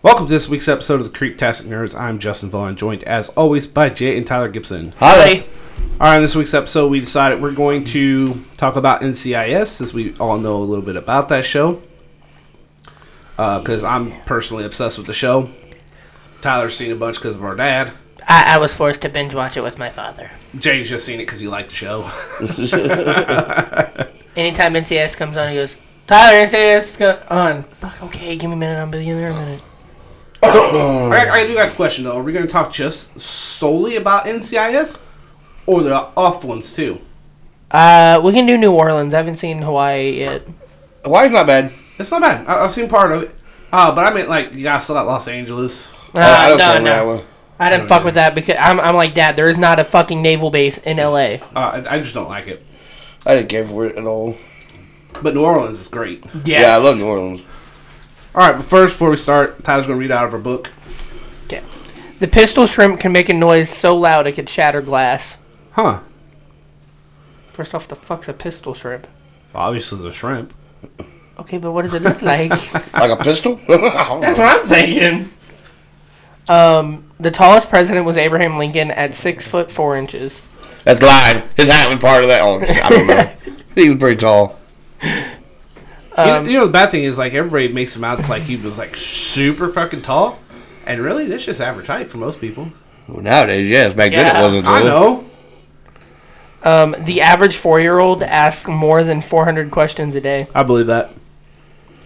Welcome to this week's episode of the Creeptastic Nerds. I'm Justin Vaughn, joined as always by Jay and Tyler Gibson. Hi. All right, in this week's episode, we decided we're going to talk about NCIS, since we all know a little bit about that show. Uh, because I'm personally obsessed with the show. Tyler's seen a bunch because of our dad. I, I was forced to binge watch it with my father. Jay's just seen it because he liked the show. Anytime NCIS comes on, he goes, Tyler, NCIS go- on. Fuck, okay, give me a minute. I'll be there a minute. I, I do got the question though: Are we going to talk just solely about NCIS, or the off ones too? Uh, we can do New Orleans. I haven't seen Hawaii yet. Hawaii's not bad. It's not bad. I, I've seen part of it. Uh, but I meant like you guys still got Los Angeles. Uh, I don't no, care no. that one. I didn't fuck with that because I'm, I'm like, Dad, there is not a fucking naval base in LA. Uh, I, I just don't like it. I didn't care for it at all. But New Orleans is great. Yes. Yeah, I love New Orleans. All right, but first, before we start, Tyler's going to read out of her book. Okay. The pistol shrimp can make a noise so loud it could shatter glass. Huh? First off, the fuck's a pistol shrimp? Obviously, the shrimp. Okay, but what does it look like? Like a pistol? That's what I'm thinking. Um, the tallest president was Abraham Lincoln at six foot four inches. That's lying. His hat was part of that. Oh, I don't know. he was pretty tall. You, know, you know, the bad thing is like everybody makes him out like he was like super fucking tall, and really, that's just average height for most people. Well, nowadays, yes. Back then Yeah, it wasn't. I though. know. Um, the average four-year-old asks more than 400 questions a day. I believe that.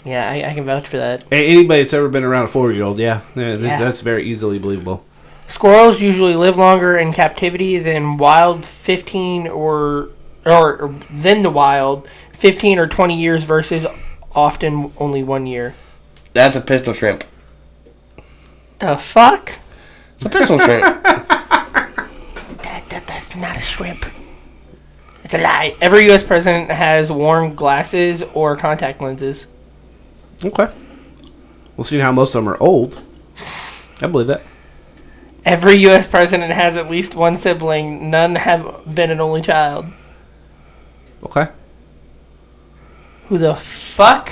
Yeah, I, I can vouch for that. A- Anybody that's ever been around a four-year-old, yeah, yeah, this- Yeah. that's very easily believable. Squirrels usually live longer in captivity than wild 15 or or, or than the wild 15 or 20 years versus often only one year. That's a pistol shrimp. The fuck? It's a pistol shrimp. That, that that's not a shrimp. It's a lie. Every U.S. president has worn glasses or contact lenses. Okay. We'll see how most of them are old. I believe that. Every U.S. president has at least one sibling. None have been an only child. Okay. Who the fuck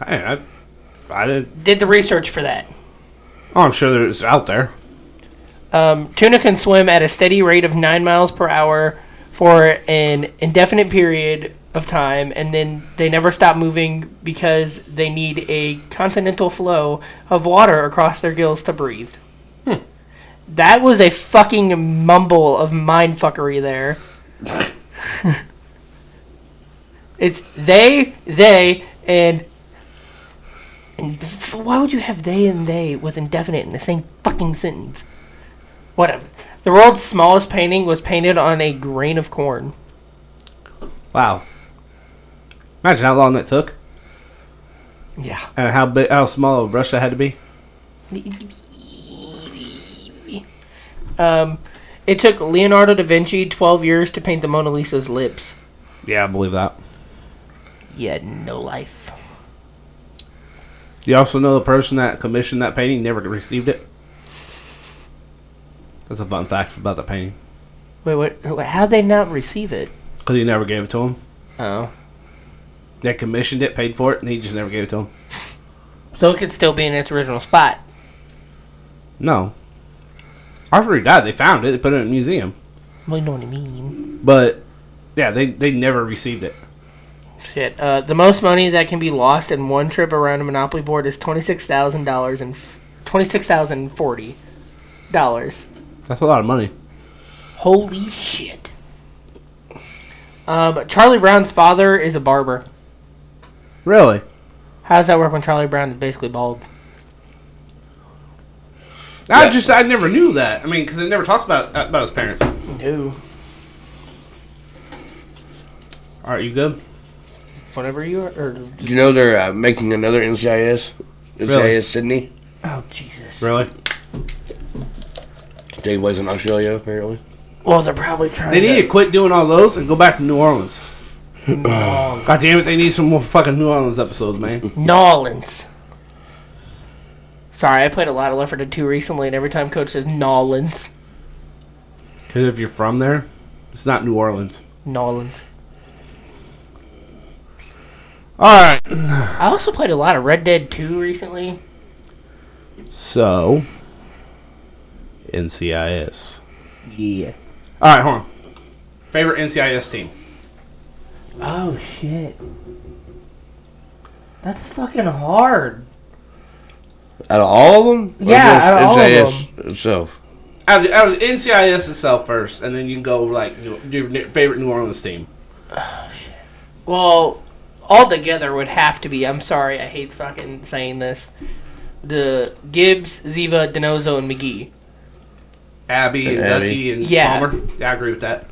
I, I, I did. did the research for that? Oh, I'm sure there's out there. Um, tuna can swim at a steady rate of nine miles per hour for an indefinite period of time, and then they never stop moving because they need a continental flow of water across their gills to breathe. That was a fucking mumble of mindfuckery there. it's they, they, and. And why would you have they and they with indefinite in the same fucking sentence? Whatever. The world's smallest painting was painted on a grain of corn. Wow. Imagine how long that took, Yeah. and how big, how small of a brush that had to be. Um, it took Leonardo da Vinci 12 years to paint the Mona Lisa's lips. Yeah, I believe that. He had no life. You also know the person that commissioned that painting never received it. That's a fun fact about the painting. Wait, what? How'd they not receive it? Because he never gave it to him. Oh. They commissioned it, paid for it, and he just never gave it to him. So it could still be in its original spot. No. After he died, they found it. They put it in a museum. Well, you know what I mean. But, yeah, they, they never received it. Shit. Uh, the most money that can be lost in one trip around a Monopoly board is $26,000 and f- $26,040. That's a lot of money. Holy shit. Um, Charlie Brown's father is a barber. Really? How does that work when Charlie Brown is basically bald? I Yeah. just, I never knew that. I mean, because it never talks about, about his parents. No. Alright, you good? Whatever you are. Or, Did you know they're uh, making another NCIS? NCIS Really? Sydney. oh, Jesus. Really? Take place in Australia, apparently. Well, they're probably trying They need to quit doing all those and go back to New Orleans. God damn it, they need some more fucking New Orleans episodes, man. Nolans. Sorry, I played a lot of Left 4 Dead 2 recently, and every time Coach says Nolans, Because if you're from there, it's not New Orleans. Nolans. Alright. I also played a lot of Red Dead 2 recently. So, NCIS. Yeah. All right, hold on. Favorite NCIS team? Oh shit. That's fucking hard. Out of all of them? Yeah, just out of all of NCIS Itself. Out of, out of NCIS itself first, and then you can go like your favorite New Orleans team. Oh shit. Well, all together would have to be. I'm sorry, I hate fucking saying this. The Gibbs, Ziva, DiNozzo, and McGee. Abby and And Abby. Ducky and Yeah. Palmer. Yeah, I agree with that.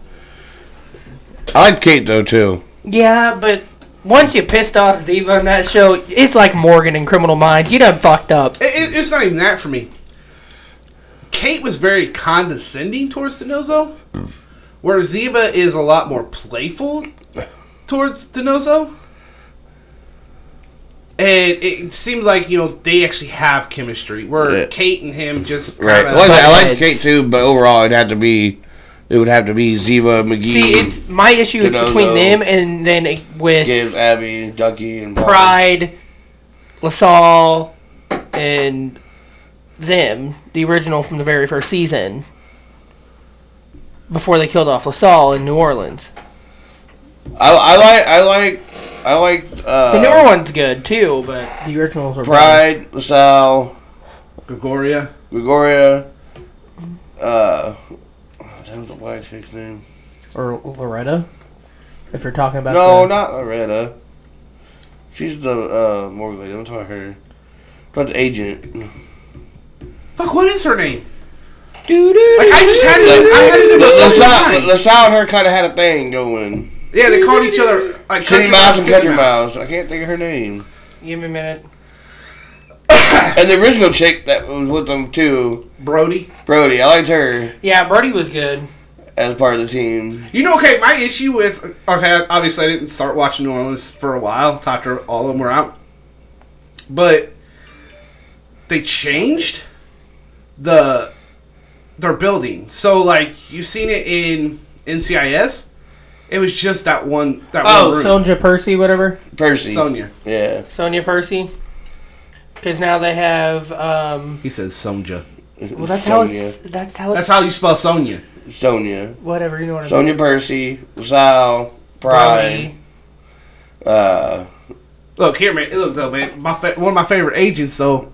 I like Kate though too. Yeah, but once you pissed off Ziva on that show, it's like Morgan in Criminal Minds. You done fucked up. It, it, it's not even that for me. Kate was very condescending towards DiNozzo, where Ziva is a lot more playful towards DiNozzo. And it seems like you know they actually have chemistry. Where Yeah. Kate and him just Right. kinda, Well, I like. Kate too, but overall it'd have to be it would have to be Ziva, McGee, See, it's my issue is between them and then with Gibbs, Abby, Ducky, and Palmer. Pride, LaSalle, and them, the original from the very first season, before they killed off LaSalle in New Orleans. I, I like I like I like uh, The newer one's good too, but the originals are better. Pride, LaSalle, Gregorio. Gregorio. Uh, what was hell's the white chick's name? or Loretta. If you're talking about No, the- not Loretta. She's the uh morgue lady. I'm talking about her. About the agent. Fuck, what is her name? Like I just had it. I had it in La- LaSalle, mind. LaSalle and her kind of had a thing going. Yeah, they called each other like City country Mouse and City Country Mouse. I can't think of her name. Give me a minute. And the original chick that was with them too, Brody. Brody. I liked her Yeah, Brody was good. as part of the team. You know, okay, my issue with okay, obviously I didn't start watching New Orleans for a while. After all of them were out, but they changed the their building. So like you've seen it in NCIS, it was just that one that Oh, one room. Sonja Percy, whatever. Percy. Sonia. Yeah. Sonia Percy. Because now they have. Um, He says Sonja. well, that's how Sonia. it's. That's how it's. That's how you spell Sonia. Sonia. whatever you know what I mean. Sonia Percy. LaSalle. Pride. Uh, Look here, man. Look though, man. My fa- one of my favorite agents though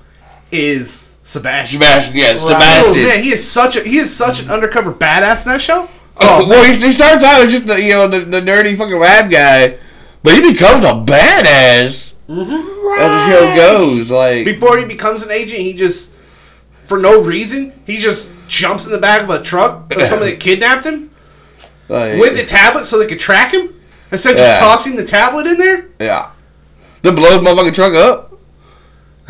is Sebastian. Sebastian. Yes, Right. Oh Sebastian. man, he is such a he is such an undercover badass in that show. Oh, well, he, he starts out as just the you know the, the nerdy fucking lab guy, but he becomes a badass Mm-hmm. as the show goes. Like, Before he becomes an agent, he just for no reason he just jumps in the back of a truck of somebody that kidnapped him like with the tablet so they could track him instead of Yeah. just tossing the tablet in there. yeah, then blows motherfucking truck up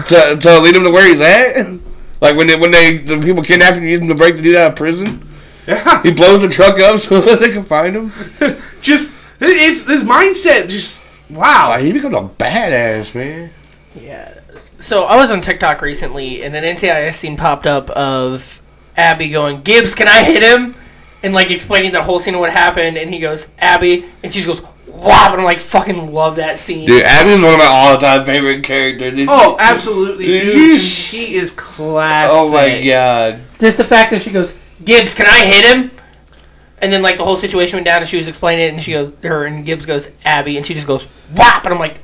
to to lead him to where he's at. Like when they when they the people kidnapped him, use him to break the dude out of prison. Yeah, He blows the truck up so they can find him. just it's his mindset. Just wow. Like, he becomes a badass man. Yeah. So I was on TikTok recently, and an NCIS scene popped up of Abby going, "Gibbs, can I hit him?" And like explaining the whole scene of what happened, and he goes, "Abby," and she just goes, "Wow!" And I'm like, "Fucking love that scene." Dude, Abby's one of my all-time favorite characters. Oh, absolutely, dude. she is classic. Oh my god. Just the fact that she goes, "Gibbs, can I hit him?" And then like the whole situation went down, and she was explaining it, and she goes, her and Gibbs goes, "Abby," and she just goes, "Whap!" And I'm like,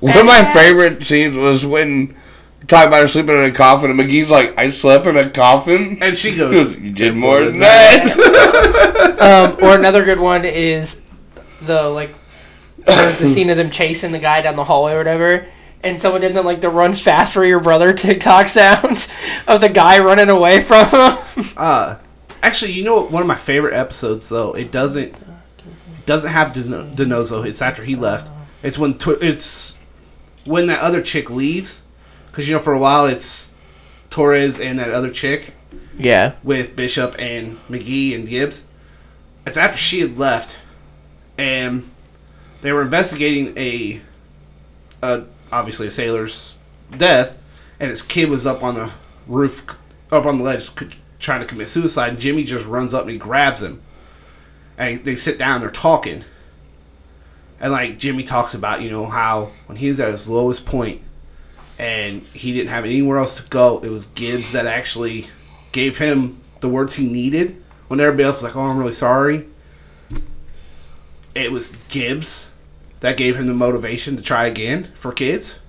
One of my Badass. favorite scenes was when talking about her sleeping in a coffin, and McGee's like, "I slept in a coffin." And she goes, goes, You did more than that. um, or another good one is the like there's the scene of them chasing the guy down the hallway or whatever and someone did the like the run fast for your brother tiktok sound of the guy running away from him Uh, actually, you know what? One of my favorite episodes, though, it doesn't it doesn't have Den- DiNozzo. It's after he left. It's when Tw- it's when that other chick leaves, because you know for a while it's Torres and that other chick yeah with Bishop and McGee and Gibbs. It's after she had left, and they were investigating a, a obviously a sailor's death, and his kid was up on the roof, up on the ledge, trying to commit suicide. And Jimmy just runs up and he grabs him, and they sit down. They're talking, and like Jimmy talks about you know how when he was at his lowest point, and he didn't have anywhere else to go. It was Gibbs that actually gave him the words he needed when everybody else was like, "Oh, I'm really sorry." It was Gibbs that gave him the motivation to try again for kids,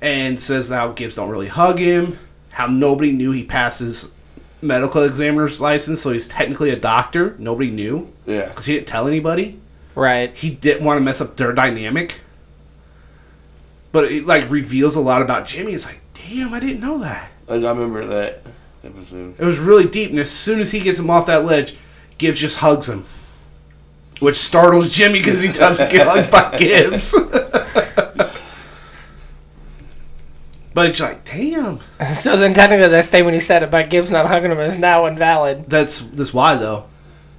and says how Gibbs don't really hug him, how nobody knew he passed his medical examiner's license, so he's technically a doctor. Nobody knew Yeah. because he didn't tell anybody Right. he didn't want to mess up their dynamic. But it like reveals a lot about Jimmy. It's like, damn, I didn't know that. I I remember that episode. It was really deep, and as soon as he gets him off that ledge, Gibbs just hugs him, which startles Jimmy because he doesn't get hugged by Gibbs. but it's like, damn, So then technically that statement he said about Gibbs not hugging him is now invalid. that's that's why though.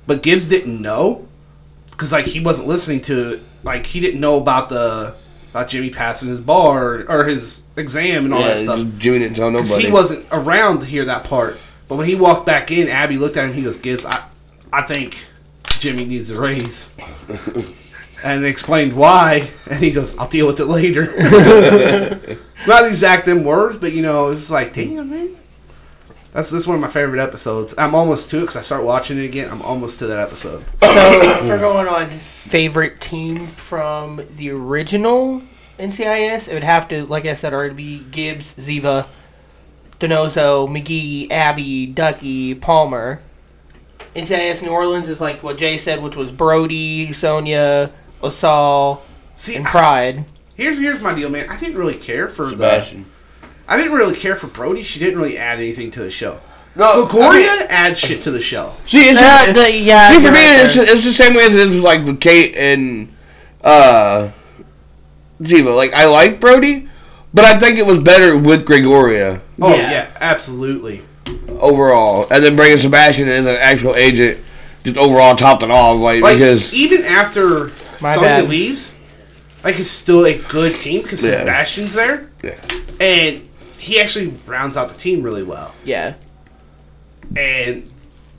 But Gibbs didn't know because like he wasn't listening to it. Like he didn't know about the about Jimmy passing his bar or, his exam and all yeah, that stuff. Jimmy didn't tell nobody. he wasn't around to hear that part. But when he walked back in, Abby looked at him. He goes, "Gibbs, I, I think Jimmy needs a raise." and they explained why, and he goes, "I'll deal with it later." Not the exact them words, but you know, it's like, damn man. That's this one of my favorite episodes. I'm almost to it because I start watching it again. I'm almost to that episode. So if we're going on favorite team from the original NCIS, it would have to, like I said already, be Gibbs, Ziva, DiNozzo, McGee, Abby, Ducky, Palmer. NCIS New Orleans is like what Jay said, which was Brody, Sonia, Osal, See, and Pride. Here's here's my deal, man. I didn't really care for the. I didn't really care for Brody. She didn't really add anything to the show. No, Gloria adds shit to the show. See, it's Uh, the- yeah, see, for me, right it's, it's the same way as it is with, like with Kate and uh, Ziva. Like I like Brody, but I think it was better with Gregorio Oh Yeah. yeah, absolutely. overall, and then bringing Sebastian as an actual agent, just overall topped it off. Like, Like because even after My Sonya bad. leaves, like it's still a good team because Yeah. Sebastian's there, yeah, and he actually rounds out the team really well. Yeah. And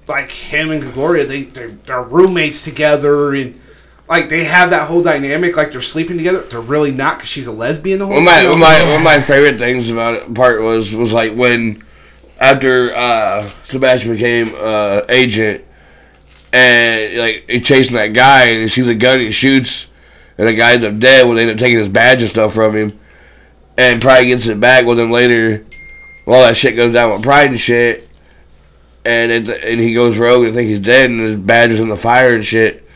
like him and Gregorio, they they're, they're roommates together, and like they have that whole dynamic. Like they're sleeping together. They're really not because she's a lesbian. The whole one of my one of my one of my favorite things about it part was was like when after uh, Sebastian became uh, agent and like he chasing that guy and he sees a gun he shoots and the guy ends up dead when they end up taking his badge and stuff from him. And Pride gets it back well then later. All that shit goes down with Pride and shit. And it, and he goes rogue and think he's dead and his badge is in the fire and shit.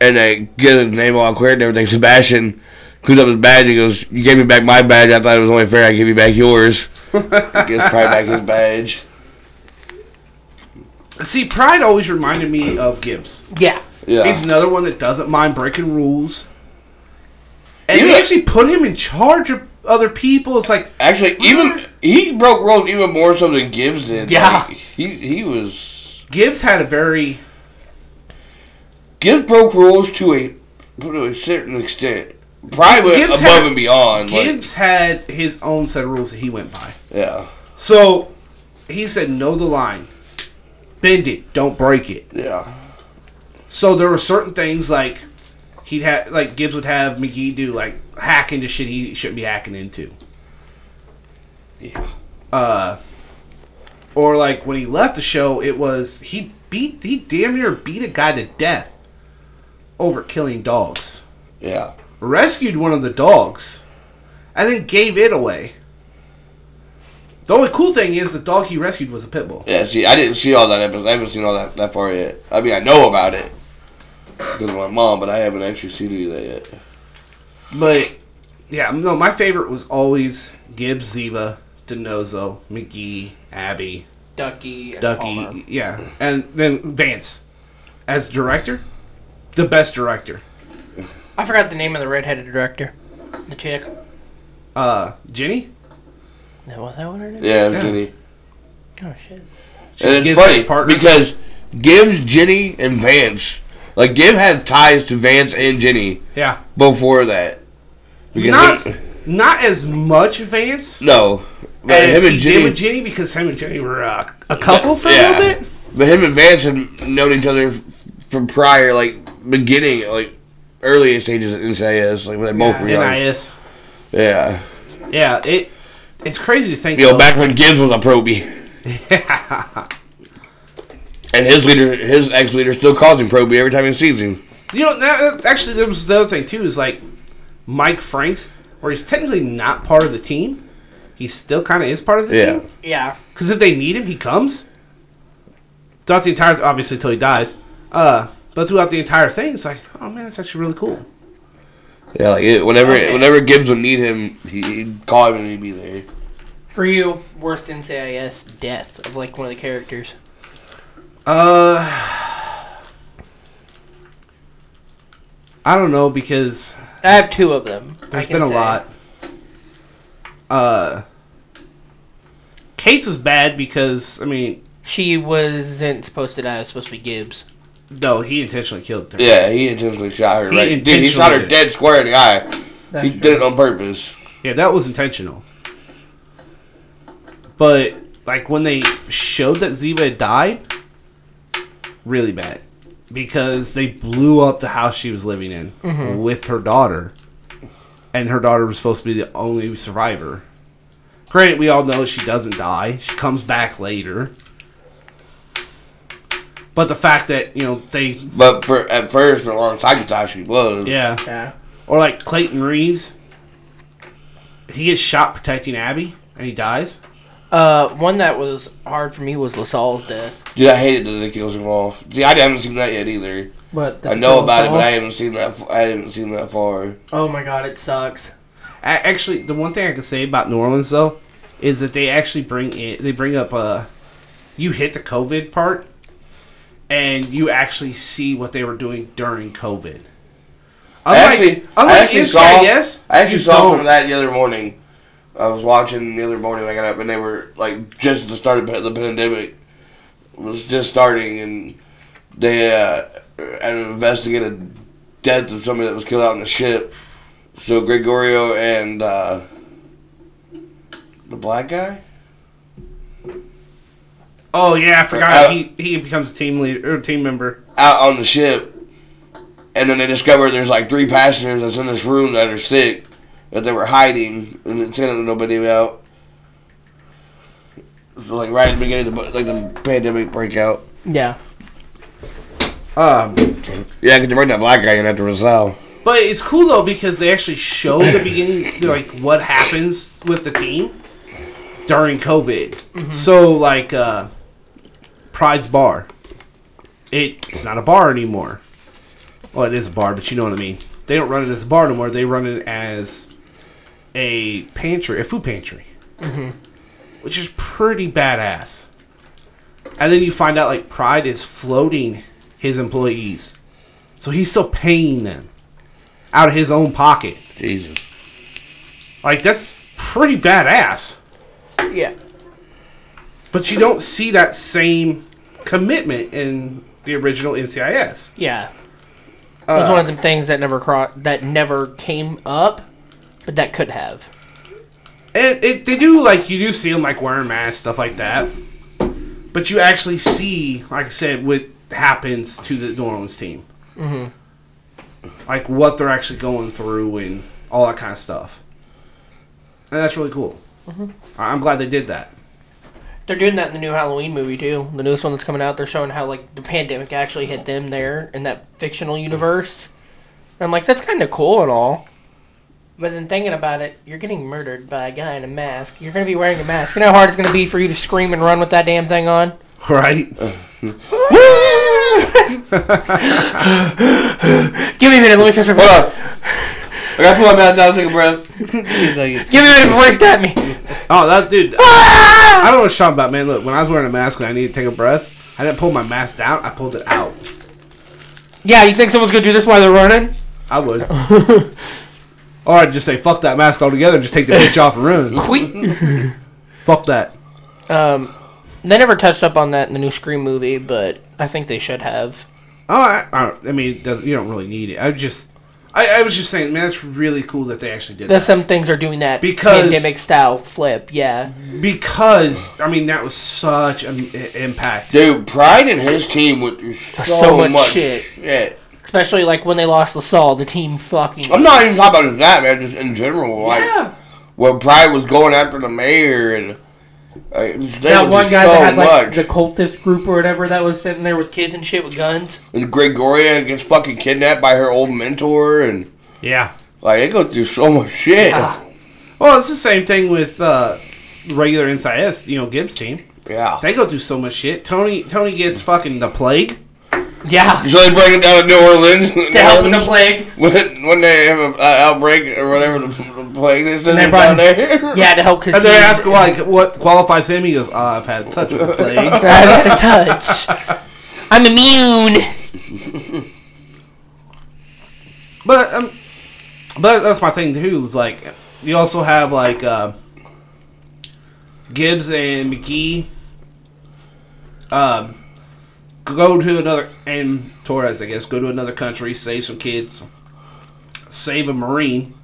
And they get his name all cleared and everything. Sebastian cleans up his badge and goes you gave me back my badge. I thought it was only fair I give you back yours. Gives Pride back his badge. See, Pride always reminded me of Gibbs. Yeah. yeah. He's another one that doesn't mind breaking rules. And Yeah. they actually put him in charge of other people. It's like Actually, even he broke rules even more so than Gibbs did. Yeah. Like, he he was Gibbs had a very Gibbs broke rules to a to a certain extent. Probably Gibbs above had- and beyond. like, Gibbs had his own set of rules that he went by. yeah, So he said, "Know the line, bend it, don't break it." yeah, So there were certain things like he'd have, like Gibbs would have McGee do, like hack into shit he shouldn't be hacking into. yeah. Uh, or like when he left the show, it was he beat he damn near beat a guy to death over killing dogs. Yeah. rescued one of the dogs and then gave it away. The only cool thing is the dog he rescued was a pit bull. Yeah, see, I didn't see all that episode. I haven't seen all that, that far yet. I mean, I know about it because of my mom, but I haven't actually seen any of that yet. But yeah, no, my favorite was always Gibbs, Ziva, DiNozzo, McGee, Abby, Ducky. And Ducky, Palmer. yeah, and then Vance as director, the best director. I forgot the name of the redheaded director. The chick. Uh, Jenny. That was that what her name? Yeah, Yeah. Jenny. Oh shit. She And it's funny because Gibbs, Jenny, and Vance, like Gibb had ties to Vance and Jenny Yeah, before that. Not they- not as much Vance no, but as him and Jenny, with Jenny because him and Jenny were uh, a couple for Yeah. a little bit. but him and Vance had known each other from prior, like beginning, like earliest stages of NCIS, like when they both were young. NIS. Yeah, Yeah, it it's crazy to think. You know, back when Gibbs was a probie. And his leader, his ex leader, still calls him probie every time he sees him. You know, that, actually, there was the other thing too. Is like Mike Franks, where he's technically not part of the team, he still kind of is part of the Yeah. team. Yeah. Because if they need him, he comes. Throughout the entire, obviously, till he dies. Uh, but throughout the entire thing, it's like, oh man, that's actually really cool. Yeah, like it, whenever Okay. whenever Gibbs would need him, he- he'd call him and he'd be there. For you, worst NCIS death of like one of the characters. Uh, I don't know because I have two of them. There's been a say. lot. Uh, Kate's was bad because I mean, She wasn't supposed to die. It was supposed to be Gibbs. no, he intentionally killed her. Yeah, he intentionally shot her. He right? Dude, he shot her dead square in the eye. That's he true. did it on purpose. Yeah, that was intentional. But like when they showed that Ziva died, really bad because they blew up the house she was living in mm-hmm. with her daughter, and her daughter was supposed to be the only survivor. Granted, we all know she doesn't die; she comes back later. But the fact that you know they, But for at first, for a long time, I thought she was. yeah, Yeah. or like Clayton Reeves, he gets shot protecting Abby, and he dies. Uh, one that was hard for me was LaSalle's death. Dude, I hated that the kills him off. See, I haven't seen that yet either. But I know about it, but I haven't seen that. f- I haven't seen that far. Oh my god, it sucks. A- Actually, the one thing I can say about New Orleans though is that they actually bring in they bring up uh you hit the COVID part and you actually see what they were doing during COVID. I actually, I actually NCIS, saw. I actually saw don't. of that the other morning. I was watching the other morning. when I got up, and they were like just at the start of the pandemic was just starting, and they uh, had investigated death of somebody that was killed out on the ship. So Gregorio and uh, the black guy. Oh yeah, I forgot Uh, he he becomes a team leader or team member. out on the ship, and then they discover there's like three passengers that's in this room that are sick that they were hiding and then telling nobody about. So like right at the beginning of the like the pandemic breakout. Yeah. Um, Yeah, because they bring that black guy in after Rizal. but it's cool though because they actually show the beginning like what happens with the team during COVID. So like uh Pride's bar. It, it's not a bar anymore. Well, it is a bar, but you know what I mean. They don't run it as a bar anymore. They run it as a pantry, a food pantry, which is pretty badass. And then you find out like Pride is floating his employees, so he's still paying them out of his own pocket. Jesus. Like that's pretty badass. Yeah. But you don't see that same commitment in the original NCIS. Yeah. Uh, it was one of the things that never cro- that never came up, but that could have. And it, they do like you do see them like wearing masks, stuff like that. But you actually see, like I said, what happens to the New Orleans team. Mm-hmm. Like what they're actually going through and all that kind of stuff. And that's really cool. I- I'm glad they did that. They're doing that in the new Halloween movie too. The newest one that's coming out. They're showing how like the pandemic actually hit them there in that fictional universe. And I'm like, that's kind of cool and all. But then thinking about it, you're getting murdered by a guy in a mask. You're gonna be wearing a mask. You know how hard it's gonna be for you to scream and run with that damn thing on. Right? Give me a minute. Let me catch my Hold breath. on. I gotta put my mouth down and take a breath. Give me a second. Give me a minute before he stab me. Oh, that dude. Ah! I don't know what Sean about, man. Look, when I was wearing a mask and I needed to take a breath, I didn't pull my mask down. I pulled it out. Yeah, you think someone's gonna do this while they're running? I would. or I'd just say, fuck that mask altogether and just take the bitch off and run. Quit. fuck that. Um, they never touched up on that in the new Scream movie, but I think they should have. Oh, I, I, I mean, it doesn't, you don't really need it. I just, I, I was just saying, man, that's really cool that they actually did That that. some things are doing that Because- pandemic style flip. Yeah, Because, I mean, that was such an i- impact. Dude, Pride and his team went through so, So much much, shit. shit. Especially like when they lost LaSalle, the team fucking. I'm not even talking about that, man. Just in general, like Yeah. when Pride was going after the mayor and they that one guy so that had like much. the cultist group or whatever that was sitting there with kids and shit with guns. and Gregorio gets fucking kidnapped by her old mentor and Yeah. like they go through so much shit. Ah. Well, it's the same thing with uh, regular NCIS. You know, Gibbs team. Yeah. They go through so much shit. Tony Tony gets fucking the plague. Yeah, So they bring it down to New Orleans to help with the plague. when, when they have an outbreak or whatever the, the plague they send they them down there. Yeah, to help because And they ask like what qualifies him. He goes, oh, "I've had a touch with the plague." I've had a touch. I'm immune. But um, but that's my thing too. Is like you also have like uh, Gibbs and McGee. Um, go to another and Torres, I guess, go to another country, save some kids, save a Marine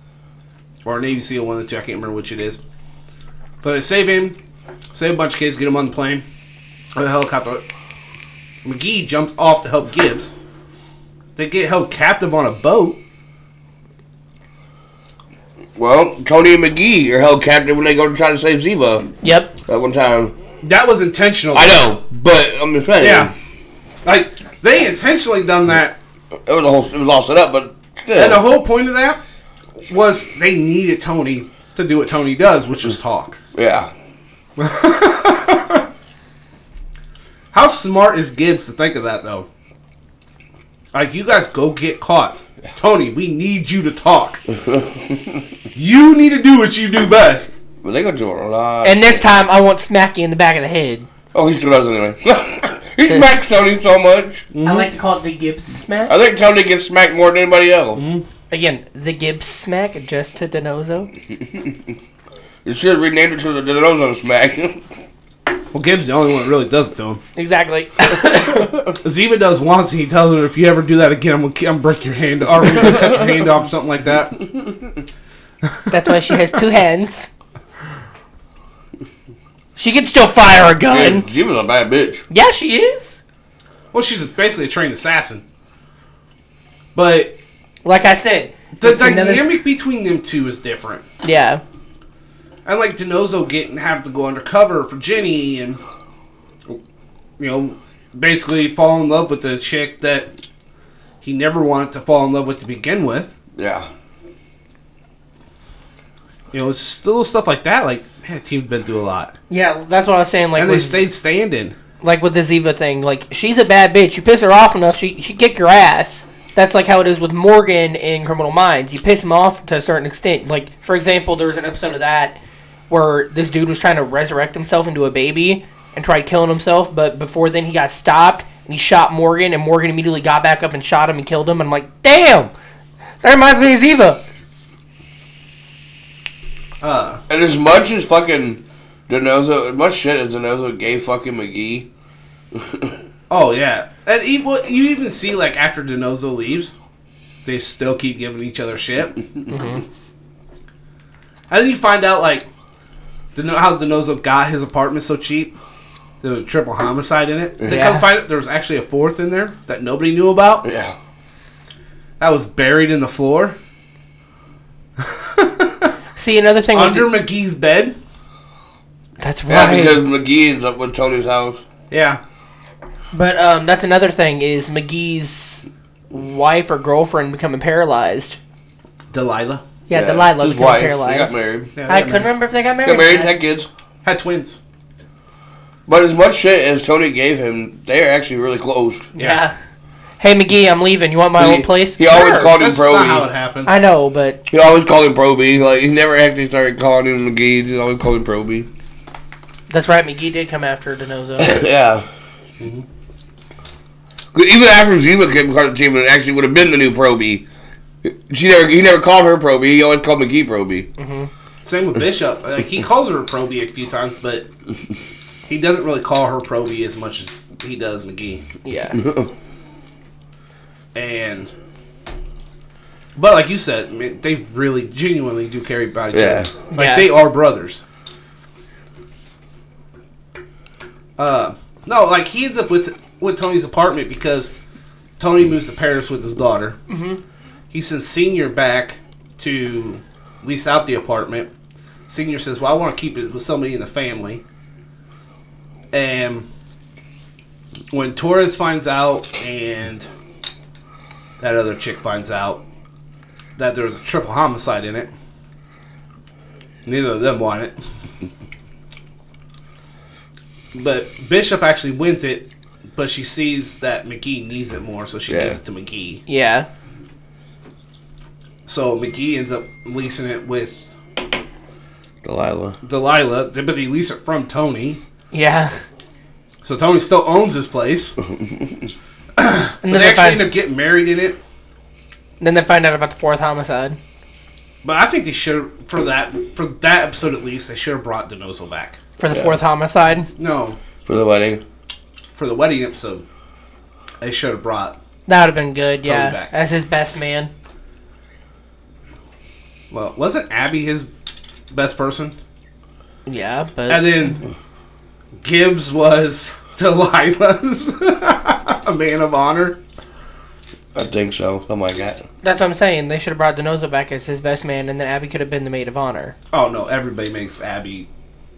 or a Navy SEAL, one of the two. I can't remember which it is. But they save him, save a bunch of kids, get him on the plane, on the helicopter. McGee jumps off to help Gibbs. They get held captive on a boat. Well, Tony and McGee are held captive when they go to try to save Ziva Yep. at one time. That was intentional. I know, but I'm just saying. Yeah. Like they intentionally done that, It was a whole. It was all set up, but still. and the whole point of that was they needed Tony to do what Tony does, which is talk. yeah. How smart is Gibbs to think of that though? Like you guys go get caught. Tony, we need you to talk. you need to do what you do best. But they go to a lot. And this time, I want Smacky in the back of the head. oh, he still does anyway. he smacks Tony so much. Mm-hmm. I like to call it the Gibbs smack. I think Tony gets smacked more than anybody else. Mm-hmm. Again, the Gibbs smack just to DiNozzo. You should have renamed it to the DiNozzo smack. Well, Gibbs is the only one that really does it to him. Exactly. Ziva does once, and he tells her, "If you ever do that again, I'm gonna, break your hand, or I'm gonna cut your hand off, or something like that." That's why she has two hands. She can still fire a gun. she was a bad bitch. Yeah, she is. Well, she's basically a trained assassin. But Like I said, the it's another- dynamic between them two is different. Yeah. And like DiNozzo getting have to go undercover for Jenny, and you know, basically fall in love with the chick that he never wanted to fall in love with to begin with. Yeah. You know, it's just little stuff like that. Like, man, the team's been through a lot, Yeah, that's what I was saying. Like, and they with, stayed standing. like with the Ziva thing. Like, she's a bad bitch. You piss her off enough, she she kick your ass. That's like how it is with Morgan in Criminal Minds. You piss him off to a certain extent. Like, for example, there was an episode of that where this dude was trying to resurrect himself into a baby and tried killing himself, but before then he got stopped and he shot Morgan, and Morgan immediately got back up and shot him and killed him. I'm like, damn, that reminds me of Ziva. Uh, And as much as fucking DiNozzo, as much shit as DiNozzo gave fucking McGee. oh yeah, and e- well, you even see like after DiNozzo leaves, they still keep giving each other shit. And then you find out like, Deno- how DiNozzo got his apartment so cheap. There was a triple homicide in it. They Yeah. come find it. there was actually a fourth in there that nobody knew about. Yeah. That was buried in the floor See, another thing was under McGee's bed. that's right. Yeah, right. because McGee ends up with Tony's house. Yeah, But um, that's another thing is McGee's wife or girlfriend becoming paralyzed. Delilah. Yeah, Delilah his became wife. They paralyzed. got married. Yeah, I they couldn't remember if they got married. Got married, or had kids. Had twins. But as much shit as Tony gave him, they are actually really close. Yeah. Hey McGee, I'm leaving. You want my He- old place? he always called him That's not how it happened. I know, but He always called him Proby. Like he never actually started calling him McGee. He always called him Proby. that's right. McGee did come after DiNozzo. yeah. Even after Ziva came part of the team, it actually would have been the new Proby. She never, he never called her Proby. He always called McGee Proby. Mm-hmm. Same with Bishop. Like he calls her Proby a few times, but he doesn't really call her Proby as much as he does McGee. yeah. And but like you said, I mean, they really genuinely do care about each Yeah. other. Like Yeah. they are brothers. Uh, no, like he ends up with with Tony's apartment because Tony moves to Paris with his daughter. Mm-hmm. He sends Senior back to lease out the apartment. Senior says, "Well, I want to keep it with somebody in the family." And when Torres finds out, and that other chick finds out that there was a triple homicide in it, neither of them want it. but Bishop actually wins it, but she sees that McGee needs it more, so she Yeah. gives it to McGee. Yeah. So McGee ends up leasing it with Delilah. Delilah, but he leased it from Tony. Yeah. So Tony still owns this place. But And they then they, actually find, end up getting married in it. then they find out about the fourth homicide. But I think they should for that for that episode at least they should have brought DiNozzo back. For the Yeah. fourth homicide. No, For the wedding. for the wedding episode, they should have brought. That would have been good, Totally yeah. back. As his best man. Well, wasn't Abby his best person? Yeah, but And then Gibbs was Delilah's a man of honor. I think so. Something like that. that's what I'm saying. They should have brought DiNozzo back as his best man, and then Abby could have been the maid of honor. Oh no, everybody makes Abby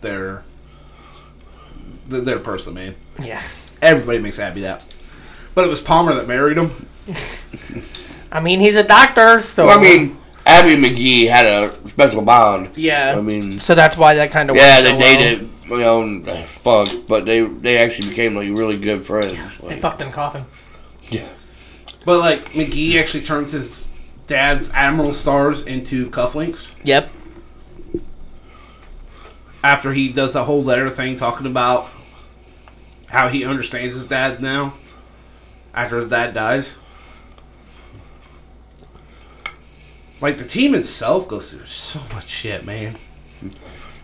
their their, their person, man. Yeah. Everybody makes Abby that. But it was Palmer that married him. I mean, he's a doctor, so. Well, I mean, Abby McGee had a special bond. yeah. I mean, so that's why that kind of yeah, worked they so well. Dated, you know, and, uh, fuck, but they they actually became like really good friends. They Like, fucked in a coffin. yeah. But like McGee actually turns his dad's Admiral Stars into cufflinks Yep. after he does the whole letter thing talking about how he understands his dad now after his dad dies. Like the team itself goes through so much shit, man.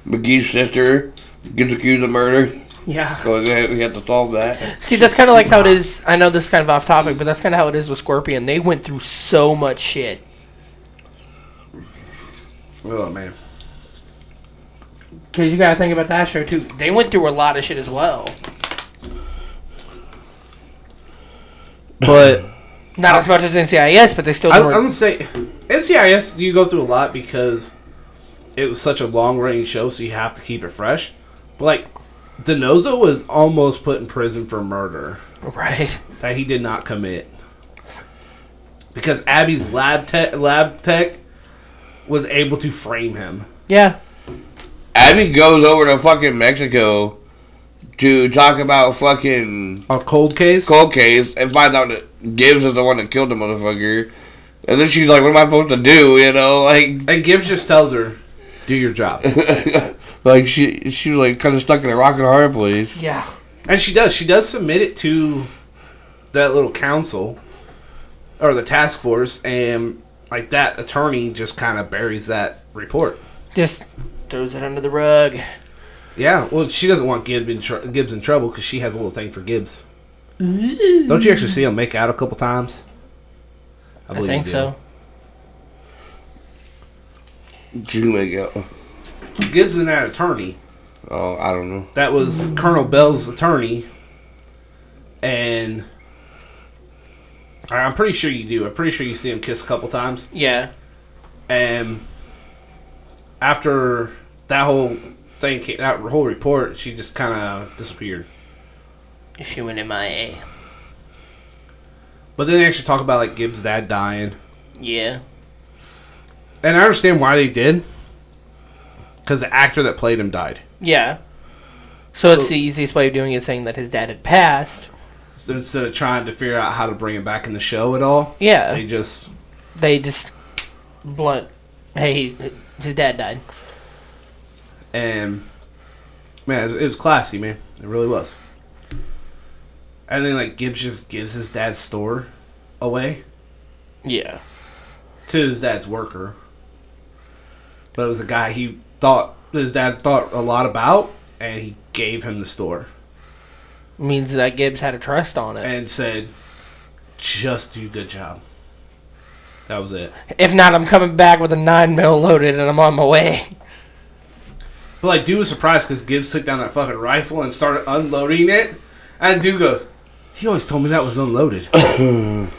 McGee's sister gets accused of murder, Yeah. so we have to solve that. See, that's kind of like how it is. I know this is kind of off topic, but that's kind of how it is with Scorpion. They went through so much shit. Oh man. Because you got to think about that show, too. They went through a lot of shit as well. But Not as much as NCIS, but they still I, I'm were. gonna say NCIS you go through a lot because it was such a long running show, so you have to keep it fresh. But like DiNozzo was almost put in prison for murder Right. that he did not commit because Abby's lab tech lab tech was able to frame him. Yeah. Abby goes over to fucking Mexico to talk about fucking A cold case. cold case and find out that Gibbs is the one that killed the motherfucker. And then she's like, "What am I supposed to do?" You know, like, And Gibbs just tells her, "Do your job," like she she was like kind of stuck in a rock and a hard place. Yeah. and she does. She does submit it to that little council or the task force, and like that attorney just kind of buries that report. Just throws it under the rug. Yeah, well, she doesn't want Gibbs in, tr- Gibbs in trouble because she has a little thing for Gibbs. Don't you actually see them make out a couple times? I, believe think you do. so. To make it. Gibbs and that attorney. Oh, I don't know. That was Colonel Bell's attorney, and I'm pretty sure you do. I'm pretty sure you see him kiss a couple times. Yeah. And after that whole thing, came, that whole report, she just kind of disappeared. She went in MIA. But then they actually talk about like Gibbs' dad dying. Yeah. And I understand why they did. Because the actor that played him died. Yeah. So, it's the easiest way of doing it, saying that his dad had passed. So instead of trying to figure out how to bring him back in the show at all, Yeah. they just. They just blunt. Hey, his dad died. And. Man, it was, it was classy, man. It really was. And then, like, Gibbs just gives his dad's store away Yeah. to his dad's worker. But it was a guy he thought his dad thought a lot about, and he gave him the store Means that Gibbs had a trust on it. and said, "Just do a good job." That was it. If not, I'm coming back with a nine mil loaded and I'm on my way. But like, dude was surprised because Gibbs took down that fucking rifle and started unloading it, and dude goes, "He always told me that was unloaded." and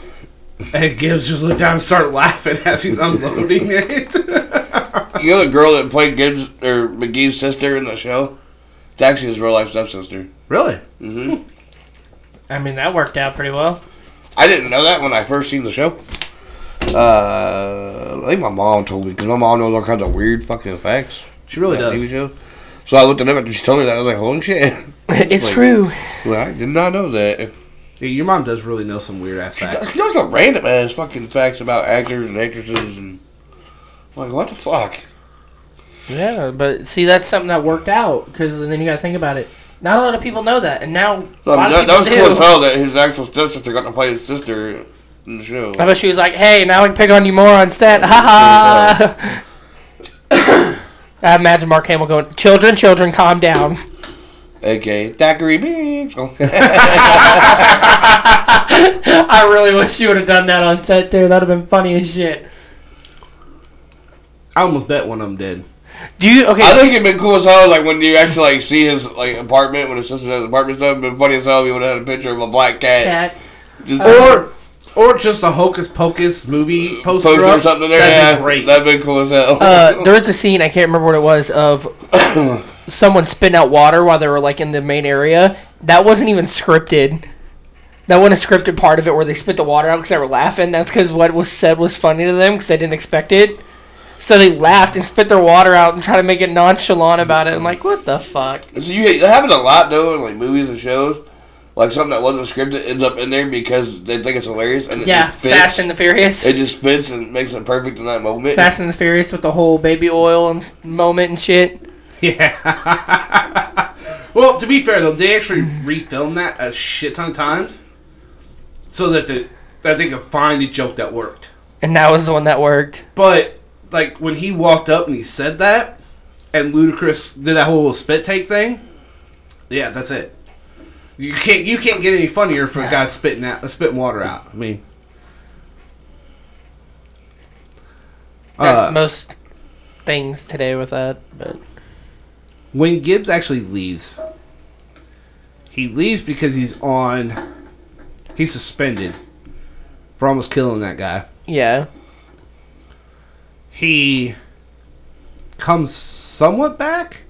Gibbs just looked down and started laughing as he's unloading it. You know the girl that played Gibbs or McGee's sister in the show? It's actually his real life stepsister. Really? Mm-hmm. I mean, that worked out pretty well. I didn't know that when I first seen the show. Uh, I think my mom told me because my mom knows all kinds of weird fucking facts. She really about does. TV shows. So I looked it up after she told me that. I was like, holy shit. it's Like- true. Well, I did not know that. Yeah, your mom does really know some weird ass facts. She knows some random ass fucking facts about actors and actresses and. I'm like, what the fuck? Yeah, but see, that's something that worked out because then you got to think about it. Not a lot of people know that, and now a So, lot that, of that was people cool as do. hell that his actual stepsister got to play his sister in the show. I bet she was like, "Hey, now I can pick on you more on set." Ha ha. I imagine Mark Hamill going, "Children, children, calm down." Okay, Thackeray Beach. I really wish you would have done that on set too. That'd have been funny as shit. I almost bet one of them did. Do you okay? I think it'd been cool as hell, like when you actually like see his like apartment when his sister has his apartment stuff. It'd been funny as hell if he would have had a picture of a black cat. cat. Just Or, or just a hocus pocus movie poster, poster or something there. That'd yeah, be great. That'd been cool as hell. Uh, there was a scene I can't remember what it was of someone spitting out water while they were like in the main area. That wasn't even scripted. That wasn't a scripted part of it where they spit the water out because they were laughing. That's because what was said was funny to them because they didn't expect it. So they laughed and spit their water out and try to make it nonchalant about it. I'm like, what the fuck? So you, that happens a lot though in like movies and shows. Like something that wasn't scripted ends up in there because they think it's hilarious and it Yeah, just fits. Fast and the Furious. it just fits and makes it perfect in that moment. Fast and the Furious with the whole baby oil and moment and shit. Yeah. well, to be fair though, they actually refilmed that a shit ton of times, so that the that they could find a joke that worked. And that was the one that worked. But like when he walked up and he said that, and Ludacris did that whole spit take thing, yeah, that's it. You can't you can't get any funnier for a guy spitting out spitting water out. I mean, That's uh, most things today with that. But when Gibbs actually leaves, he leaves because he's on. He's suspended for almost killing that guy. yeah, He comes somewhat back,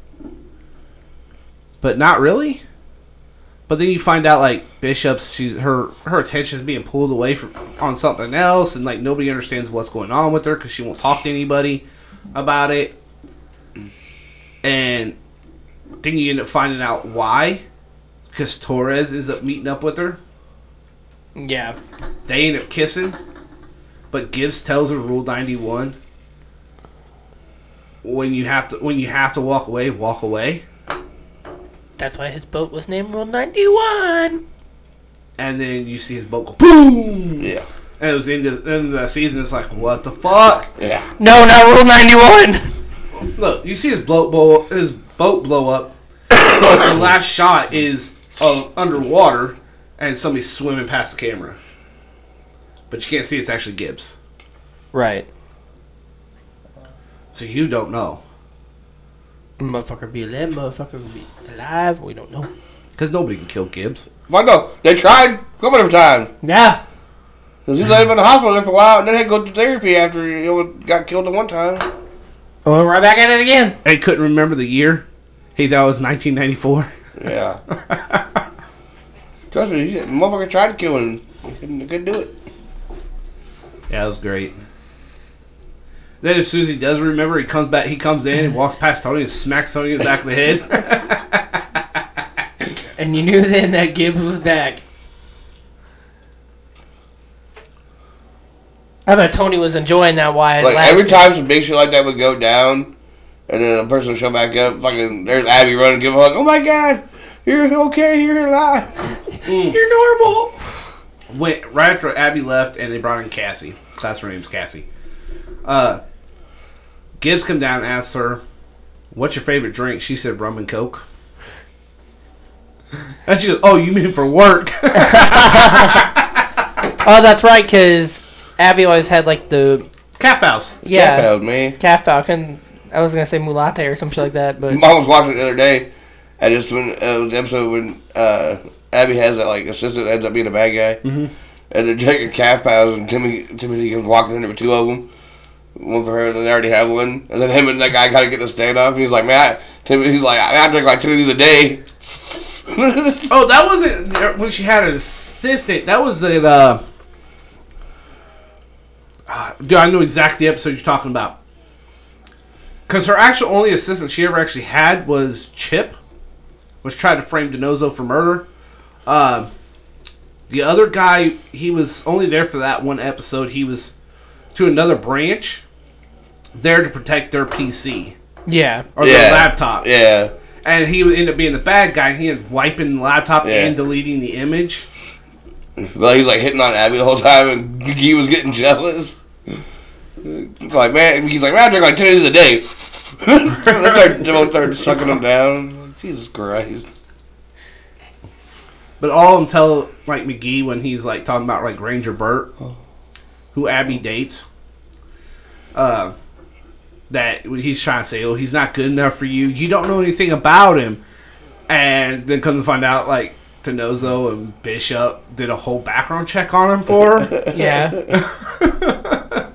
but not really. But then you find out like Bishop's she's her her attention is being pulled away from on something else, and like nobody understands what's going on with her because she won't talk to anybody about it. And then you end up finding out why, because Torres ends up meeting up with her. yeah. They end up kissing, but Gibbs tells her Rule ninety one. When you have to when you have to walk away, walk away. That's why his boat was named Rule 91. And then you see his boat go boom. Yeah, And it was the end of, end of the season. It's like what the fuck? yeah. No, not Rule 91. Look, you see his boat blow his boat blow up. but the last shot is of underwater and somebody swimming past the camera. But you can't see it's actually Gibbs. Right. So you don't know. Motherfucker be alive, motherfucker be alive. We don't know. Because nobody can kill Gibbs. Fuck no. They tried a couple of times. Yeah. Cause he lived in the hospital there for a while, and then he go to therapy after he got killed at one time. Oh, we're right back at it again. And he couldn't remember the year. He thought it was 1994. Yeah. Trust me, he, motherfucker tried to kill him. He couldn't, he couldn't do it. Yeah, that was great. Then as soon as he does remember, he comes back. He comes in and walks past Tony and smacks Tony in the back of the head. And you knew then that Gibbs was back. I bet Tony was enjoying that while it Like lasted. every time some big shit like that would go down, and then a person would show back up, fucking there's Abby running, give a hug. Oh my god, you're okay, you're alive. You're normal. Went right after Abby left, and they brought in Cassie. That's her name's Cassie. Uh, Gibbs come down and asked her, "What's your favorite drink?" She said, "Rum and Coke." And she goes, "Oh, you mean for work?" Oh, that's right, because Abby always had like the Caf-Pow. yeah Caf-Pows, man. calf falcon. I was gonna say mulate or some shit like that, but Mom was watching it the other day, and it's when uh, it was the episode when uh, Abby has that like assistant that ends up being a bad guy, Mhm. and they're drinking Caf-Pows, and Timmy Timothy comes walking in there with two of them, one for her, and then they already have one, and then him and that guy kind of get a standoff. He's like, man, he's like, I drink like two of these a day. Oh, that wasn't when she had an assistant. That was the. Uh, uh, dude, I know exactly the episode you're talking about. Because her actual only assistant she ever actually had was Chip, which tried to frame DiNozzo for murder. Uh, the other guy, he was only there for that one episode. He was to another branch, there to protect their PC Yeah. or yeah, their laptop. Yeah, And he would end up being the bad guy. He ended up wiping the laptop Yeah. and deleting the image. but he's like hitting on Abby the whole time, and he was getting jealous. It's like, man, he's like, man, I drink like two of these a day. they start, they both start sucking him down. Jesus Christ. But all until like McGee when he's like talking about like Ranger Burt, oh. Who Abby dates, uh, that he's trying to say, oh, he's not good enough for you. You don't know anything about him, and then come to find out like DiNozzo and Bishop did a whole background check on him for her. Yeah.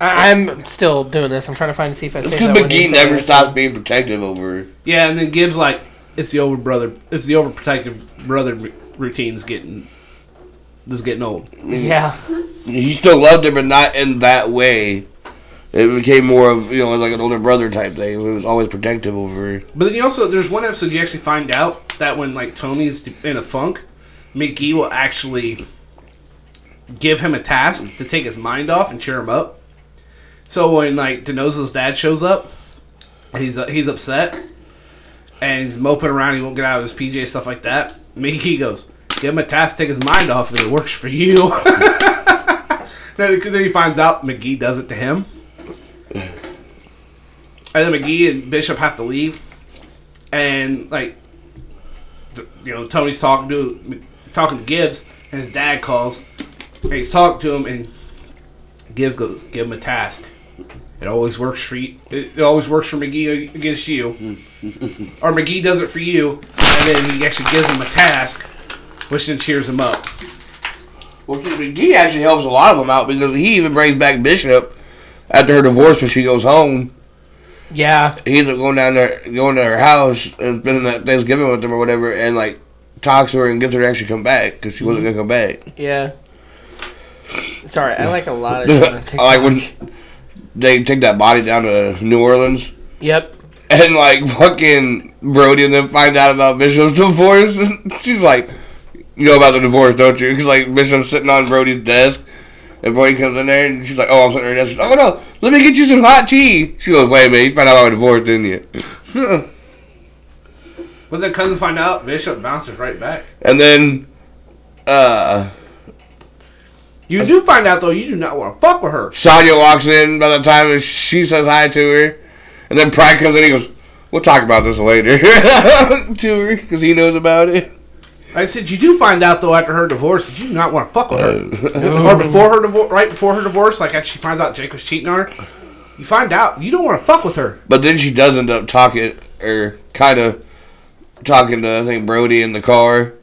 I, I'm still doing this. I'm trying to find to see if I It's say because that McGee never stops being protective over her. yeah, and then Gibbs like it's the over brother, it's the overprotective brother routine's getting this is getting old. Yeah. He still loved her, but not in that way. It became more of, you know, like an older brother type thing. He was always protective over her. But then you also there's one episode you actually find out that when like Tony's in a funk, McGee will actually give him a task to take his mind off and cheer him up. So when like DiNozzo's dad shows up, he's uh, he's upset and he's moping around. He won't get out of his PJ stuff like that. McGee goes, give him a task, take his mind off, and it works for you. then, then he finds out McGee does it to him. And then McGee and Bishop have to leave, and like, you know, Tony's talking to talking to Gibbs, and his dad calls, and he's talking to him, and Gibbs goes, "Give him a task. It always works for you. It always works for McGee against you, or McGee does it for you, and then he actually gives him a task, which then cheers him up. Well, see, McGee actually helps a lot of them out because he even brings back Bishop after her divorce when she goes home. Yeah. he's ends going down there, going to her house and spending that Thanksgiving with them or whatever, and like talks to her and gets her to actually come back because she wasn't gonna come back. Yeah. Sorry, I like a lot of I TikTok. like when they take that body down to New Orleans. Yep. And like fucking Brody and then find out about Bishop's divorce. She's like, you know about the divorce, don't you? Because like Bishop's sitting on Brody's desk, and Brody comes in there and she's like, oh, I'm sitting at her desk. Oh no, let me get you some hot tea. She goes, wait a minute, you found out about my divorce, didn't you? But then cousin find out, Bishop bounces right back. and then, uh, You do find out though, you do not want to fuck with her. Sonja walks in by the time she says hi to her, and then Pride comes in. and He goes, "We'll talk about this later." to her because he knows about it. I said you do find out though after her divorce that you do not want to fuck with her, or before her divorce, right before her divorce, like after she finds out Jake was cheating on her. You find out you don't want to fuck with her. But then she does end up talking, or kind of talking to I think Brody in the car,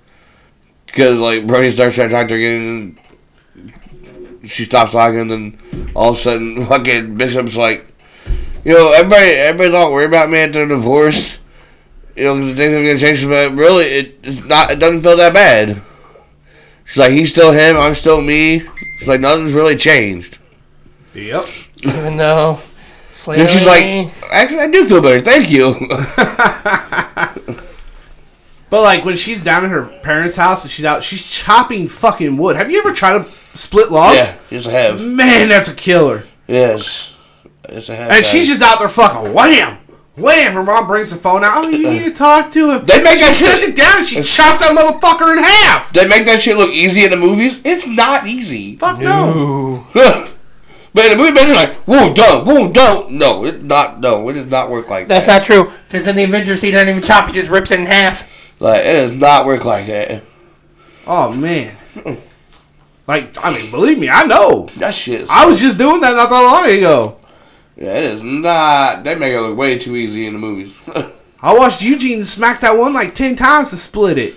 because like Brody starts trying to talk to her again, and she stops talking, and then all of a sudden, fucking Bishop's like, you know, everybody, everybody's all worried about me after the divorce. You know, 'cause things are gonna change, but really, it, it's not. It doesn't feel that bad. She's like, he's still him, I'm still me. She's like, nothing's really changed. Yep. Even though. And she's like, actually, I do feel better. Thank you. But like when she's down at her parents' house and she's out, she's chopping fucking wood. Have you ever tried to split logs? yeah, yes, I have. Man, that's a killer. Yes. Yes, I have. And she's just out there fucking wham, wham. Her mom brings the phone out. Oh, you need to talk to him. They make she that sets shit- it down and she chops that motherfucker in half. They make that shit look easy in the movies. It's not easy. Fuck no. Ooh. but in the movie, they're like, whoa, don't, whoa, don't. No, it's not. No, it does not work like That's that. That's not true. Because in the Avengers, he doesn't even chop. He just rips it in half. Like, it does not work like that. Oh man. Like I mean, believe me, I know. That shit. Is, I was just doing that not that long ago. Yeah, it is not. They make it look way too easy in the movies. I watched Eugene smack that one like ten times to split it.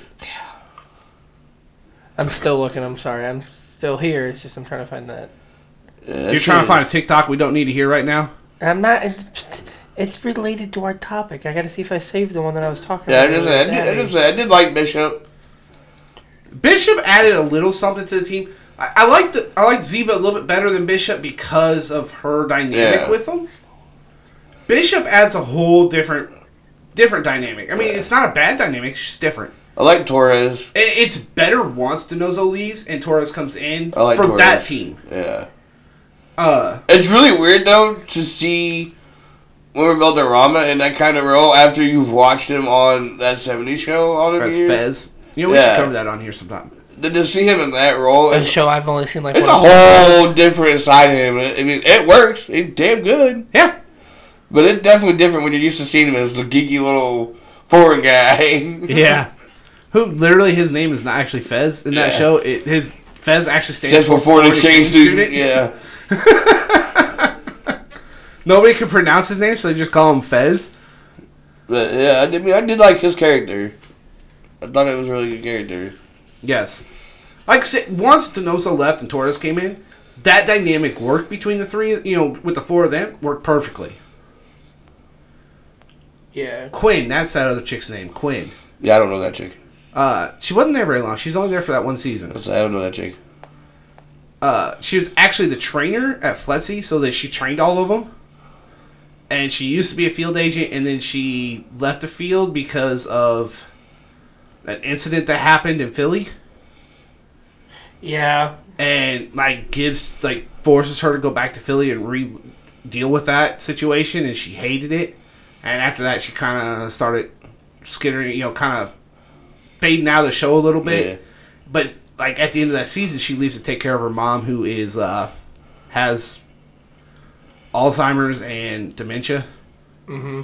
I'm still looking. I'm sorry. I'm still here. It's just I'm trying to find that. You're trying to find a TikTok we don't need to hear right now. I'm not. It's, it's related to our topic. I got to see if I saved the one that I was talking Yeah, I about. just, I did, I, just, I did like Bishop. Bishop added a little something to the team. I, I like the I like Ziva a little bit better than Bishop because of her dynamic Yeah. with him. Bishop adds a whole different different dynamic. I mean, it's not a bad dynamic; it's just different. I like Torres. It, it's better once DiNozzo leaves and Torres comes in like for Torres. that team. Yeah. Uh, It's really weird though to see Wilmer Valderrama in that kind of role after you've watched him on that 70s show all the years. Fez. You know, we Yeah. should cover that on here sometime. Then to see him in that role, A it's, show I've only seen like it's a one. whole different side of him. I mean, it works. He's damn good. Yeah, But it's definitely different when you're used to seeing him as the geeky little foreign guy. yeah. Who literally his name is not actually Fez in that Yeah. show. It, his Fez actually stands Stands for foreign exchange student. Yeah. Nobody can pronounce his name, so they just call him Fez. But yeah, I did, I I did like his character. I thought it was a really good character. Yes. Like I said, once DiNozzo left and Torres came in, that dynamic worked between the three, you know, with the four of them, worked perfectly. Yeah. Quinn, that's that other chick's name, Quinn. Yeah, I don't know that chick. Uh, she wasn't there very long. She was only there for that one season. I don't know that chick. Uh, she was actually the trainer at FLETC, so that she trained all of them. And she used to be a field agent, and then she left the field because of that incident that happened in Philly. Yeah. and like Gibbs like forces her to go back to Philly and re deal with that situation, and she hated it. And after that, she kind of started skittering, you know, kind of fading out of the show a little bit. Yeah. But like at the end of that season, she leaves to take care of her mom, who is uh has Alzheimer's and dementia. Mm-hmm.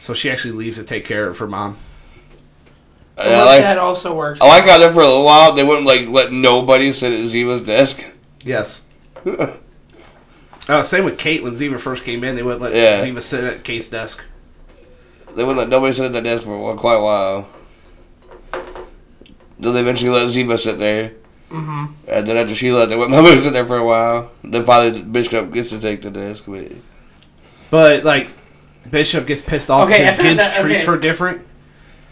So she actually leaves to take care of her mom. I like, that also works. I like how there for a little while they wouldn't like let nobody sit at Ziva's desk. Yes. Uh, same with Caitlin. Ziva first came in, they wouldn't let Yeah. Ziva sit at Kate's desk. They wouldn't let nobody sit at that desk for quite a while. Then they eventually let Ziva sit there. Mm-hmm. And then after she left, they wouldn't let nobody sit there for a while. Then finally, Bishop gets to take the desk. But But like Bishop gets pissed off Okay, because found Gibbs that- treats okay. her different.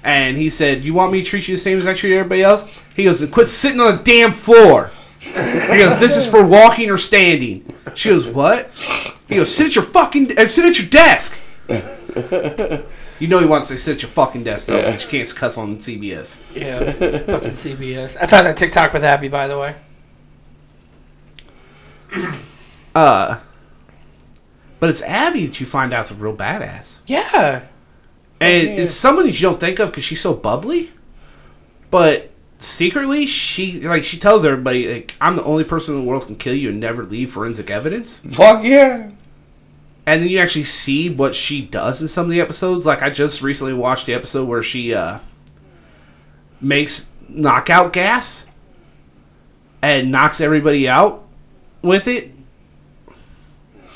And he said, "You want me to treat you the same as I treat everybody else?" He goes, "Quit sitting on the damn floor." He goes, "This is for walking or standing." She goes, "What?" He goes, "Sit at your fucking uh, sit at your desk." you know he wants to sit at your fucking desk though, Yeah. but you can't cuss on CBS. Yeah. Fucking CBS. I found that TikTok with Abby, by the way. Uh, but it's Abby that you find out's a real badass. Yeah. And yeah. it's someone that you don't think of because she's so bubbly, but secretly she like she tells everybody like I'm the only person in the world who can kill you and never leave forensic evidence. fuck yeah, And then you actually see what she does in some of the episodes. Like I just recently watched the episode where she uh, makes knockout gas and knocks everybody out with it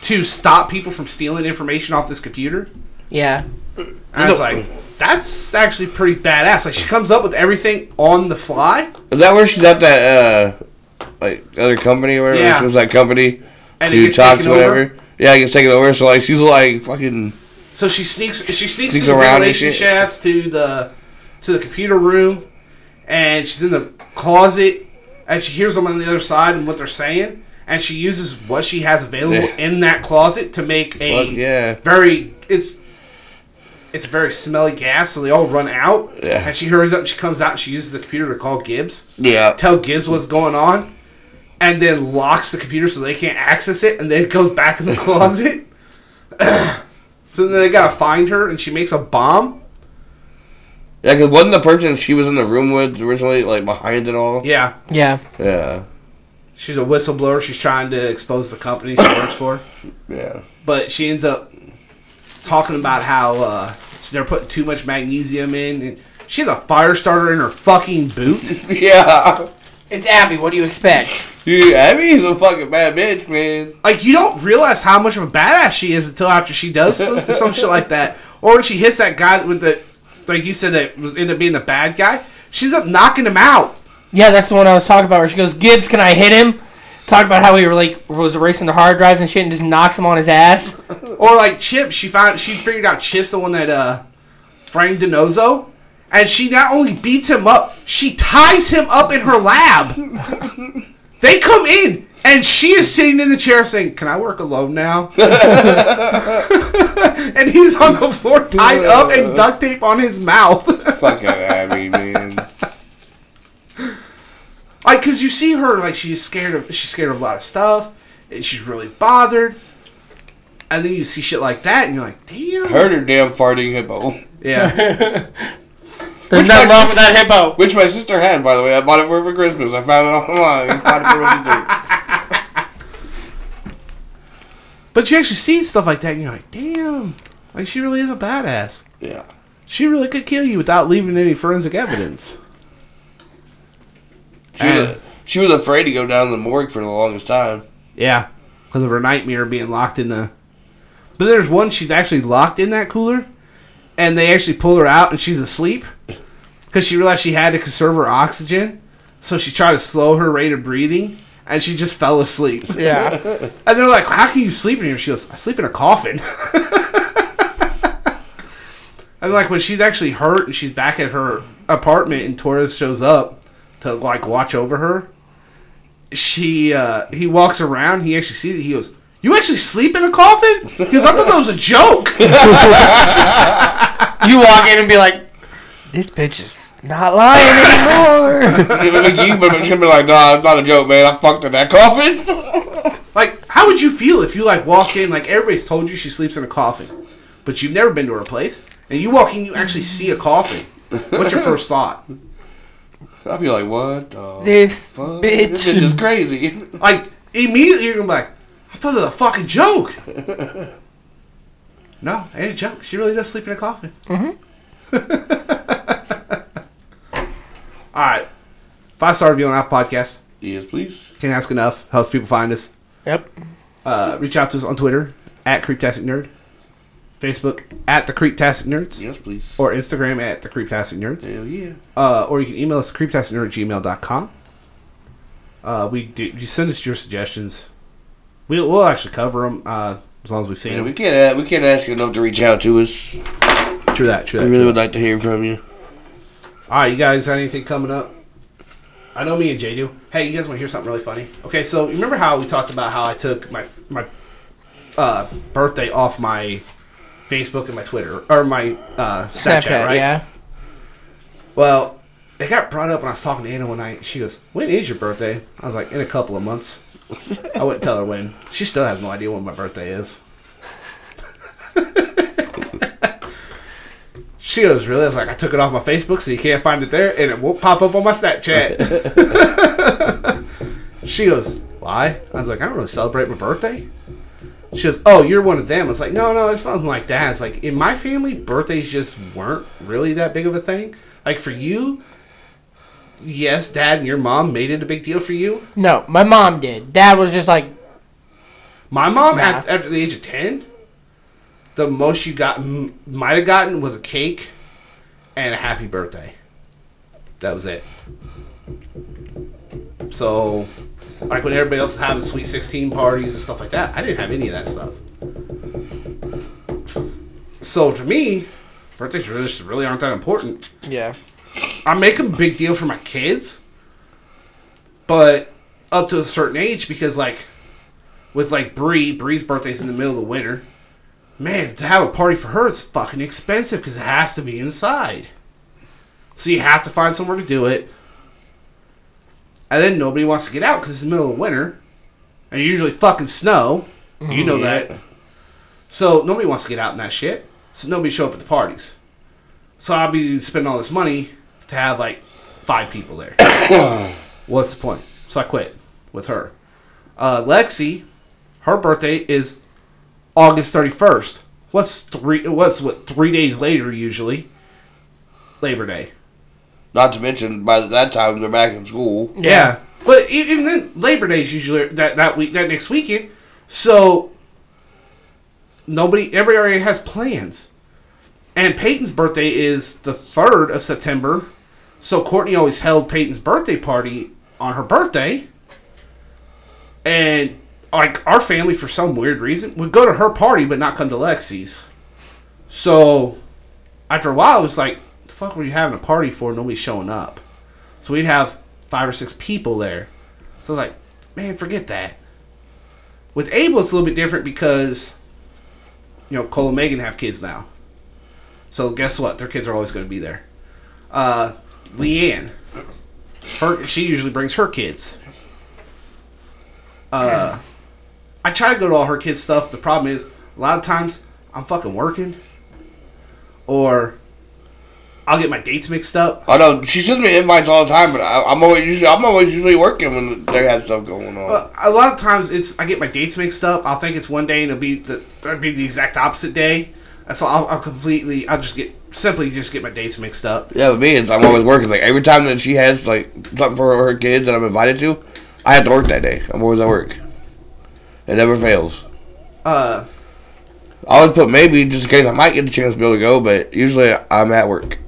to stop people from stealing information off this computer. Yeah. And I was like, that's actually pretty badass. Like she comes up with everything on the fly, is that where she's at that uh like other company or whatever? Yeah. She was that company and to talk to whatever. over. Yeah, he gets taken over. So like she's like fucking So she sneaks. She sneaks, Sneaks the around shit. shafts to the to the computer room, and she's in the closet, and she hears them on the other side and what they're saying, and she uses what she has available Yeah. in that closet to make a fuck yeah. very it's it's a very smelly gas, so they all run out. Yeah. And she hurries up and she comes out and she uses the computer to call Gibbs. Yeah. tell Gibbs what's going on, and then locks the computer so they can't access it, and then it goes back in the closet. so then they gotta find her, and she makes a bomb. Yeah, because wasn't the person she was in the room with originally like behind it all? Yeah, Yeah. Yeah. she's a whistleblower. She's trying to expose the company she works for, Yeah. but she ends up talking about how uh, they're putting too much magnesium in. And she has a fire starter in her fucking boot. Yeah. It's Abby. What do you expect? Dude, Abby's a fucking bad bitch, man. like you don't realize how much of a badass she is until after she does some, some shit like that, or when she hits that guy with the, like you said, that was ended up being the bad guy. She ends up knocking him out. Yeah, that's the one I was talking about where she goes, Gibbs, can I hit him? Talked about how he were like was erasing the hard drives and shit, and just knocks him on his ass. Or like Chip, she found she figured out Chip's the one that uh framed DiNozzo, and she not only beats him up, she ties him up in her lab. they come in, and she is sitting in the chair saying, "Can I work alone now?" and he's on the floor tied up and duct tape on his mouth. Fucking Abby, man. Like, cause you see her like she's scared of she's scared of a lot of stuff, and she's really bothered. And then you see shit like that, and you're like, "Damn." Heard her damn farting hippo. Yeah. There's nothing wrong with that hippo. Which my sister had, by the way. I bought it for her for Christmas. I found it online. I it for. But you actually see stuff like that, and you're like, damn, like she really is a badass. Yeah. She really could kill you without leaving any forensic evidence. She was, And- she was afraid to go down to the morgue for the longest time. Yeah, because of her nightmare being locked in the. But there's one she's actually locked in that cooler, and they actually pull her out, and she's asleep because she realized she had to conserve her oxygen. So she tried to slow her rate of breathing, and she just fell asleep. Yeah. And they're like, "How can you sleep in here?" She goes, "I sleep in a coffin." and like when she's actually hurt and she's back at her apartment, and Torres shows up to like watch over her, she uh, he walks around. He actually sees it. He goes, "You actually sleep in a coffin?" He goes, "I thought that was a joke." You walk in and be like, "This bitch is not lying anymore." you but she's gonna be like, nah, it's not a joke, man. I fucked in that coffin. like, how would you feel if you like walk in? Like everybody's told you she sleeps in a coffin, but you've never been to her place, and you walk in, you actually see a coffin. What's your first thought? I'd be like, what the this fuck? This bitch bitch. is crazy. Like immediately you're gonna be like, I thought it was a fucking joke. no, it ain't a joke. She really does sleep in a coffin. Mm-hmm. All right, five star review on our Podcast. yes, please. Can't ask enough. Helps people find us. Yep. Uh, reach out to us on Twitter at Creeptastic Nerd, Facebook at the Creeptastic Nerds, Yes, please. or Instagram at the Creeptastic Nerds. Hell yeah. Uh, or you can email us creeptasticnerd at gmail.com. Uh, we do, you send us your suggestions. We'll, we'll actually cover them uh, as long as we've seen Yeah, we them. can't. Uh, we can't ask you enough to reach out to us. True that, true We that. really True would that. like to hear from you. All right, you guys got anything coming up? I know me and Jay do. Hey, you guys want to hear something really funny? Okay, so remember how we talked about how I took my my uh, birthday off my Facebook and my Twitter or my uh, Snapchat, Snapchat, right? yeah. Well, it got brought up when I was talking to Anna one night. She goes, "When is your birthday?" I was like, "In a couple of months." I wouldn't tell her when. She still has no idea when my birthday is. she goes, "Really?" I was like, "I took it off my Facebook, so you can't find it there, and it won't pop up on my Snapchat." she goes, "Why?" I was like, "I don't really celebrate my birthday." She goes, "Oh, you're one of them." I was like, "No, no, it's nothing like that." It's like in my family, birthdays just weren't really that big of a thing. Like for you, yes, dad and your mom made it a big deal for you. No, my mom did. Dad was just like, My mom, Nah. at, after the age of ten, the most you got m- might have gotten was a cake and a happy birthday. That was it. So, like when everybody else is having sweet sixteen parties and stuff like that, I didn't have any of that stuff. So to me, birthdays really, really aren't that important. yeah. I make a big deal for my kids, but up to a certain age because like with like Bree, Bree's birthday's in the middle of the winter. Man, to have a party for her is fucking expensive because it has to be inside. So you have to find somewhere to do it. And then nobody wants to get out because it's the middle of winter. And usually fucking snow. You know Yeah. that. So nobody wants to get out in that shit. So nobody show up at the parties. So I'll be spending all this money to have like five people there. What's the point? So I quit with her. Uh, Lexi, her birthday is August thirty first. What's three? What's what? Three days later usually. Labor Day. Not to mention, by that time they're back in school. Yeah. But e- even then, Labor Day is usually that, that week, that next weekend. So nobody, everybody already has plans. And Peyton's birthday is the third of September. So Courtney always held Peyton's birthday party on her birthday. and like our family for some weird reason would go to her party but not come to Lexi's. So after a while, it was like, the fuck were you having a party for? Nobody's showing up. So we'd have five or six people there. So I was like, man, forget that. With Abel, it's a little bit different because, you know, Cole and Megan have kids now. So guess what? Their kids are always going to be there. Uh, Leanne, her she usually brings her kids. Uh, I try to go to all her kids' stuff. The problem is, a lot of times I'm fucking working, or I'll get my dates mixed up. I know she sends me invites all the time, but I, I'm always usually I'm always usually working when they have stuff going on. Uh, a lot of times it's I get my dates mixed up. I'll think it's one day and it'll be the that'll be the exact opposite day. So I'll, I'll completely I'll just get simply just get my dates mixed up. yeah, with me, it's I'm always working. Like every time that she has like something for her kids that I'm invited to, I have to work that day. I'm always at work. It never fails. Uh, I always put maybe just in case I might get the chance to be able to go, but usually I'm at work.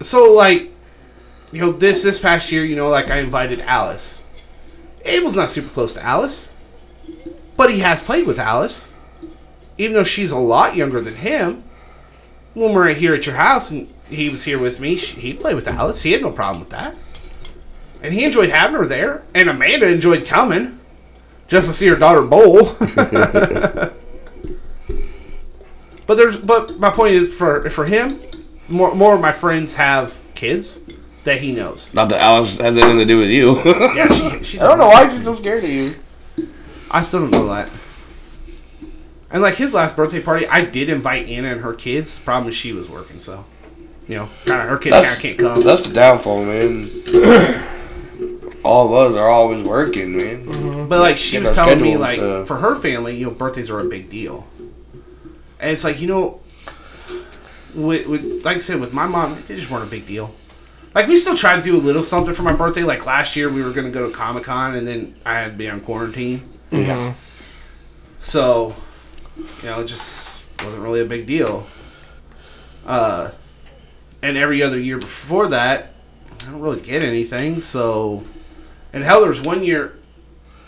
So like, you know this this past year, you know, like I invited Alice. Abel's not super close to Alice, but he has played with Alice, even though she's a lot younger than him. When we're here at your house and he was here with me, she, he played with Alice. He had no problem with that, and he enjoyed having her there. And Amanda enjoyed coming just to see her daughter bowl. but there's but my point is for for him, more more of my friends have kids that he knows. Not that Alice has anything to do with you. Yeah, she, she I don't know why she's so scared of you. I still don't know that. And like his last birthday party, I did invite Anna and her kids. The problem is she was working, so you know, kind of her kids kind of That's, can't come. that's the downfall, man. All of us are always working, man. Mm-hmm. But like she was telling me, like for her family, you know, birthdays are a big deal. And it's like you know, with, with like I said, with my mom, they just weren't a big deal. Like we still try to do a little something for my birthday. Like last year, we were gonna go to Comic Con, and then I had to be on quarantine. Yeah. So, you know, it just wasn't really a big deal. Uh, and every other year before that, I don't really get anything. So, and hell, there was one year,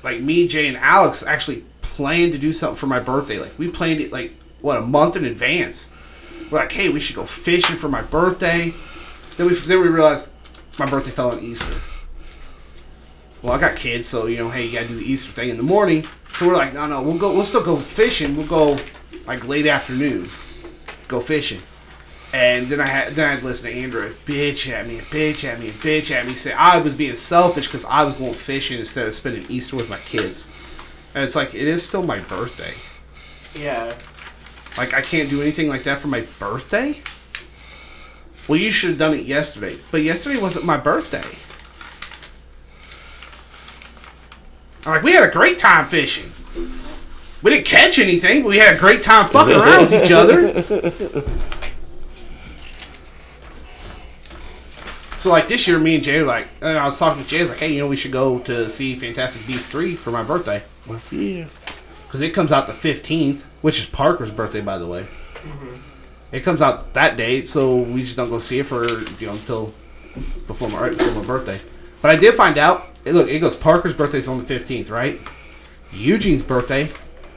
like me, Jay, and Alex actually planned to do something for my birthday. Like we planned it like what a month in advance. We're like, hey, we should go fishing for my birthday. Then we then we realized my birthday fell on Easter. Well, I got kids, so you know, hey, you gotta do the Easter thing in the morning. So we're like, no, no, we'll go. We'll still go fishing. We'll go like late afternoon, go fishing. And then I had then I had to listen to Andrew bitch at me, bitch at me, bitch at me. Say I was being selfish because I was going fishing instead of spending Easter with my kids. And it's like it is still my birthday. Yeah. Like I can't do anything like that for my birthday. Well, you should have done it yesterday, but yesterday wasn't my birthday. I'm like we had a great time fishing. We didn't catch anything, but we had a great time fucking around with each other. So like this year, me and Jay were like, and I was talking to Jay, I was like, hey, you know, we should go to see Fantastic Beasts three for my birthday Yeah. because it comes out the fifteenth, which is Parker's birthday, by the way. Mm-hmm. It comes out that day, so we just don't go see it for you know until before my right before my birthday. But I did find out. Look, it goes Parker's birthday is on the fifteenth, right? Eugene's birthday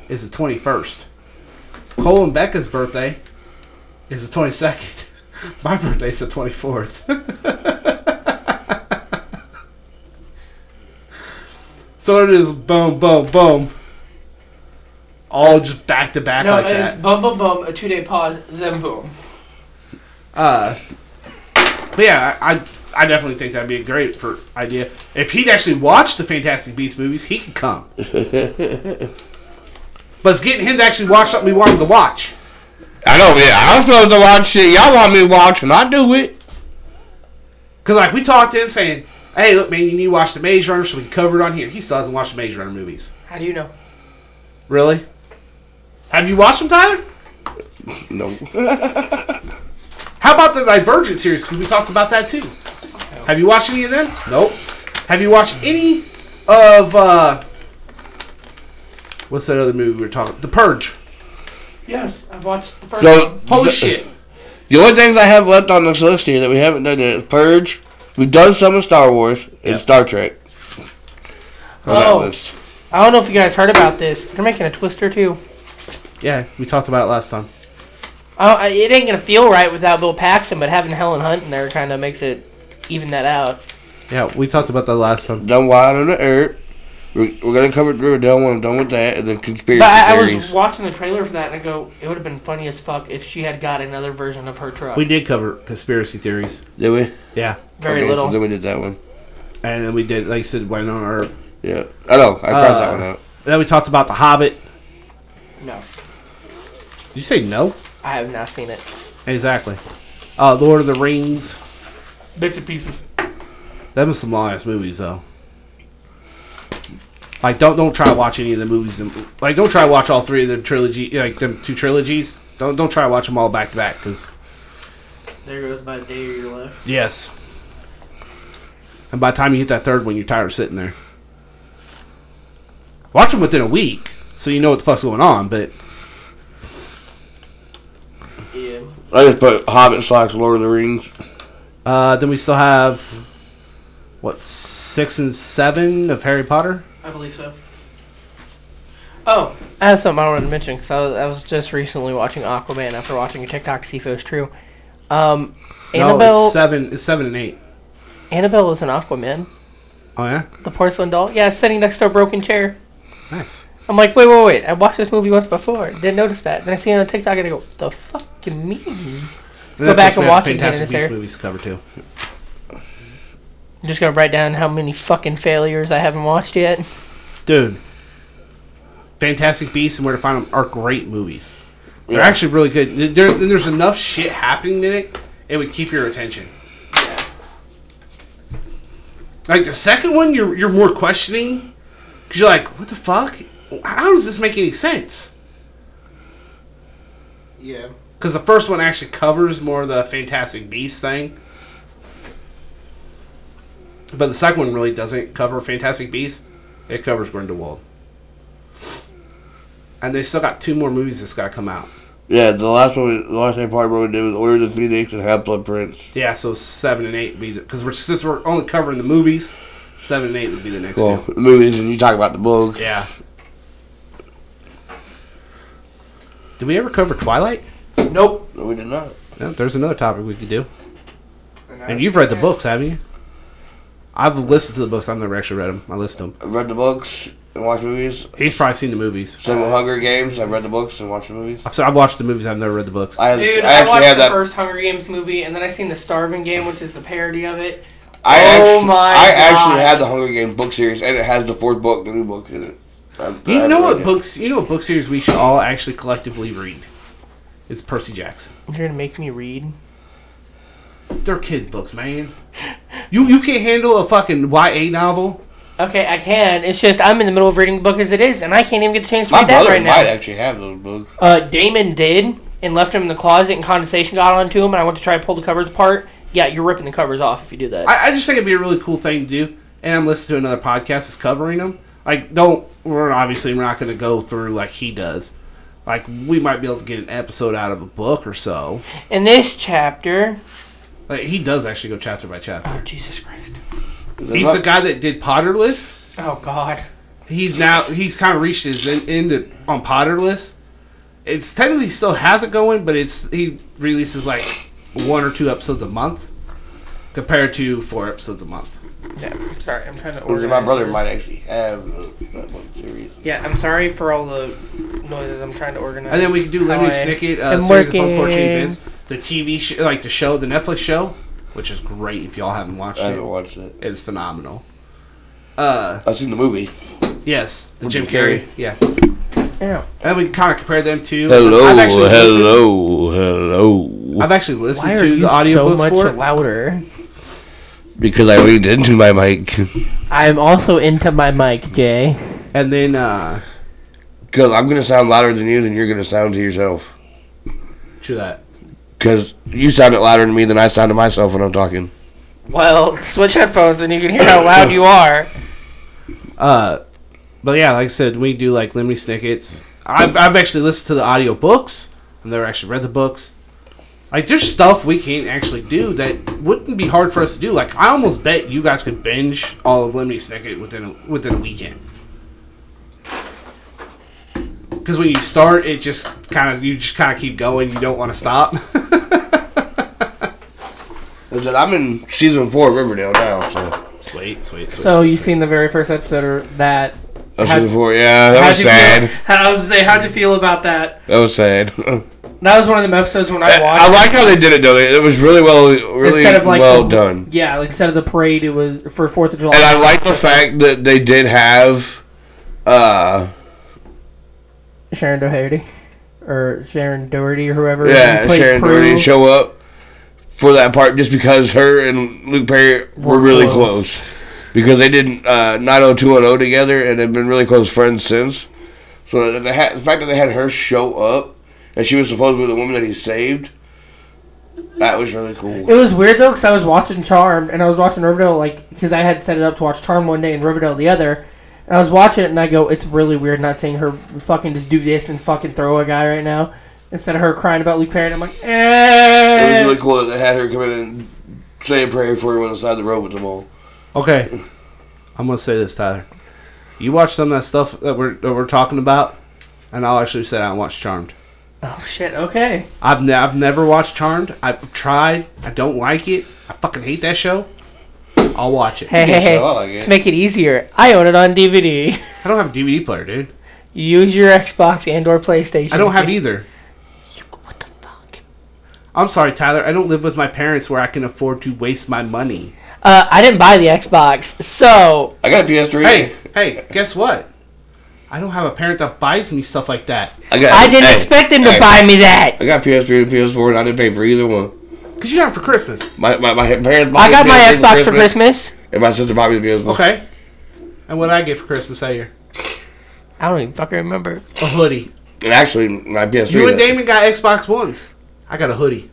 is the twenty first. Cole and Becca's birthday is the twenty second. My birthday's the twenty fourth. so it is boom, boom, boom. All just back to back No, like it's that. bum bum bum, a two day pause, then boom. Uh, but yeah, I, I I definitely think that'd be a great for idea. If he'd actually watched the Fantastic Beasts movies, he could come. but it's getting him to actually watch something we want him to watch. I know, yeah. I'm supposed to watch shit y'all want me to watch, and I do it. Cause like we talked to him saying, "Hey, look, man, you need to watch the Maze Runner, so we can cover it on here." He still hasn't watched the Maze Runner movies. How do you know? Really? Have you watched them, Tyler? No. How about the Divergent series? Because we talked about that too. Have you watched any of them? Nope. Have you watched any of uh what's that other movie we were talking? The Purge. Yes, I've watched the first So. Holy the, shit. The only things I have left on this list here that we haven't done yet is Purge. We've done some of Star Wars and Yep. Star Trek. on that Oh. list. I don't know if you guys heard about this. They're making a Twister too. Yeah, we talked about it last time. Oh, I- it ain't gonna feel right without Bill Paxton, but having Helen Hunt in there kind of makes it even that out. Yeah, we talked about that last time. Done Wild on the Earth. We're, we're gonna cover Riverdale when I'm done with that, and then conspiracy But I, I theories. was watching the trailer for that, and I go, it would have been funny as fuck if she had got another version of her truck. We did cover conspiracy theories. Did we? Yeah, Very Okay, little. So then we did that one. and then we did, like you said, went on our. Yeah, I know. I crossed that Uh, one out. Then we talked about the Hobbit. no, Did you say no? I have not seen it. Exactly. Uh, Lord of the Rings. Bits and pieces. That was some long ass movies though. Like don't don't try to watch any of the movies. Like don't try to watch all three of the trilogy, like them two trilogies. Don't don't try to watch them all back to back because There goes about a day of your life. yes. And by the time you hit that third one, you're tired of sitting there. Watch them within a week, so you know what the fuck's going on. But Yeah. I just put Hobbit slash Lord of the Rings. uh, then we still have what six and seven of Harry Potter. I believe so. Oh, I have something I wanted to mention because I was, I was just recently watching Aquaman after watching a TikTok see if it was true. Um, No, Annabelle, it's seven. It's seven and eight. Annabelle is an Aquaman. Oh yeah, The porcelain doll. Yeah, sitting next to a broken chair. nice. I'm like, wait, wait, wait. I watched this movie once before. Didn't notice that. Then I see it on TikTok and I go, the fuck you mean? Go back and watch it again, Fantastic Beasts movies to cover too. I'm just gonna write down how many fucking failures I haven't watched yet. Dude, Fantastic Beasts and Where to Find Them are great movies. They're Yeah. actually really good. There, there's enough shit happening in it, it would keep your attention. Like the second one, you're you're more questioning because you're like, what the fuck? How does this make any sense? Yeah. Because the first one actually covers more of the Fantastic Beasts thing. But the second one really doesn't cover Fantastic Beasts. It covers Grindelwald. And they still got two more movies that's got to come out. Yeah, the last one, the last thing part we did was Order of the Phoenix and Half Blood Prince. Yeah, so seven and eight would be because we're since we're only covering the movies, seven and eight would be the next Well, two. movies, and you talk about the book. Yeah. Did we ever cover Twilight? Nope. No, we did not. No, there's another topic we could do. And you've read the books, haven't you? I've listened to the books. I've never actually read them. I listened to them. I've read the books and watched movies. He's probably seen the movies. Same with Hunger Games. I've read the books and watched the movies. I've, I've watched the movies. I've never read the books. I, have, Dude, I I, actually watched have the that. first Hunger Games movie, and then I seen the Starving Game, which is the parody of it. I Oh actually, my I actually had the Hunger Games book series, and it has the fourth book, the new book in it. I- I You know what it. books? You know what book series we should all actually collectively read? It's Percy Jackson. You're gonna make me read. They're kids' books, man. You you can't handle a fucking YA novel. Okay, I can. It's just I'm in the middle of reading the book as it is, and I can't even get a chance to My read that brother right might now. actually have those books. Uh, Damon did, and left him in the closet, and condensation got onto him, and I went to try to pull the covers apart. Yeah, you're ripping the covers off if you do that. I, I just think it'd be a really cool thing to do. And I'm listening to another podcast that's covering them. Like, don't we're obviously we're not going to go through like he does. Like, we might be able to get an episode out of a book or so. in this chapter, Like, he does actually go chapter by chapter. oh Jesus Christ, He's the guy that did Potterless. oh God, he's now he's kind of reached his end, into on Potterless. It's technically still has it going, but it's he releases like one or two episodes a month, compared to four episodes a month. Yeah, sorry, I'm trying to organize. my brother this. might actually have uh, that one series. Yeah, I'm sorry for all the noises. I'm trying to organize. And then we can do how Lemony I- Snicket, uh, I'm series of working. unfortunate events, the TV sh- like the show, the Netflix show, which is great if y'all haven't watched I it. haven't watched it. It's phenomenal. Uh, I've seen the movie. yes, the Jim Jim Carrey, Carrey. yeah. Yeah. And we can kind of compare them to. Hello, I've actually listened- hello, hello. I've actually listened Why to are you the audiobooks so much for it. louder? Because I leaned into my mic. I'm also into my mic, Jay. And then uh Because I'm going to sound louder than you, than you're going to sound to yourself. true that. Because you sounded louder to me than I sound to myself when I'm talking. Well, switch headphones and you can hear how loud you are. Uh but yeah, like I said, we do like Lemony Snickets. I've I've actually listened to the audio books. I've never actually read the books. Like there's stuff we can't actually do that wouldn't be hard for us to do. Like I almost bet you guys could binge all of Lemony Snicket within a, within a weekend. Because when you start, it just kind of you just kind of keep going. You don't want to stop. I said, I'm in season four of Riverdale now, so. sweet, sweet, sweet. So sweet, you sweet. seen the very first episode or that? Of How'd- season four, yeah, that How'd was you sad. Feel, I was gonna say, how'd you feel about that? That was sad. That was one of the episodes when I watched. I like how they did it though. It was really well, really Instead of, like, well the- done. Yeah, like, instead of the parade, it was for Fourth of July. And I like the fact that they did have, uh, Sharon Doherty or Sharon Doherty or whoever. yeah, Sharon Prue. Doherty show up for that part just because her and Luke Perry were Were really close. close. Because they did uh, 90210 together and have been really close friends since. So the, the fact that they had her show up and she was supposed to be the woman that he saved, that was really cool. It was weird though because I was watching Charmed and I was watching Riverdale like because I had set it up to watch Charmed one day and Riverdale the other, and I was watching it and I go, it's really weird not seeing her fucking just do this and fucking throw a guy right now instead of her crying about Luke Perry. And I'm like, It was eh. really cool that they had her come in and say a prayer for her on the side the road with them all. Okay, I'm gonna say this, Tyler. You watch some of that stuff that we're that we're talking about, and I'll actually sit down and watch Charmed. Oh shit. Okay. I've, ne- I've never watched Charmed. I've tried. I don't like it. I fucking hate that show. I'll watch it. Hey, hey, Yes, hey. I like it. To make it easier, I own it on DVD. I don't have a DVD player, dude. Use your Xbox and or PlayStation. I don't have either. What the fuck? I'm sorry, Tyler. I don't live with my parents where I can afford to waste my money. Uh, I didn't buy the Xbox, so I got a PS3. Hey, hey, guess what? I don't have a parent that buys me stuff like that. I got. I didn't hey, expect them to hey, buy me that. I got PS3 and PS4, and I didn't pay for either one. Cause you got it for Christmas. My my, my parents. bought I got my PS3 Xbox for Christmas. and my sister bought me the PS4. Okay. And what did I get for Christmas that year? I don't even fucking remember. A hoodie. And actually, my PS3. You and Damon got Xbox Ones. I got a hoodie.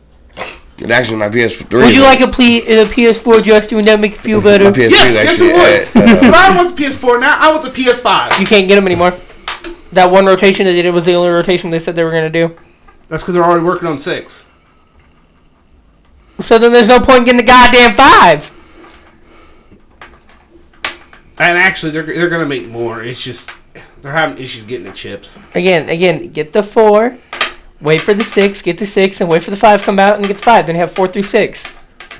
And actually, my PS3. Would you that- like a, ple- a PS4 Justin? Would that make you feel my better? PS3 Yes, yes, actually? it would. uh, but uh, I want the PS4 now. I want the PS5. You can't get them anymore. That one rotation they did it was the only rotation they said they were gonna do. That's because they're already working on six. So then there's no point in getting the goddamn five. And actually, they're they're gonna make more. It's just they're having issues getting the chips. Again, again, get the four, wait for the six, get the six, and wait for the five to come out and get the five. Then you have four through six.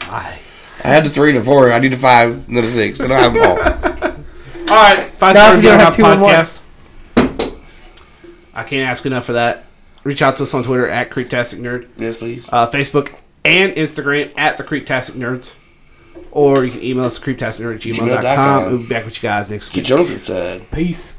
Why? I had the three and the four. I need the five and the six. I don't have them all. All right, five No, stars. 'cause you don't have two and one. podcast. I can't ask enough for that. Reach out to us on Twitter at Creeptastic Nerd, yes, please. uh, Facebook, and Instagram at the Creeptastic Nerds. Or you can email us creeptasticnerd at gmail.com. gmail.com. We'll be back with you guys next week. Get your said. Peace.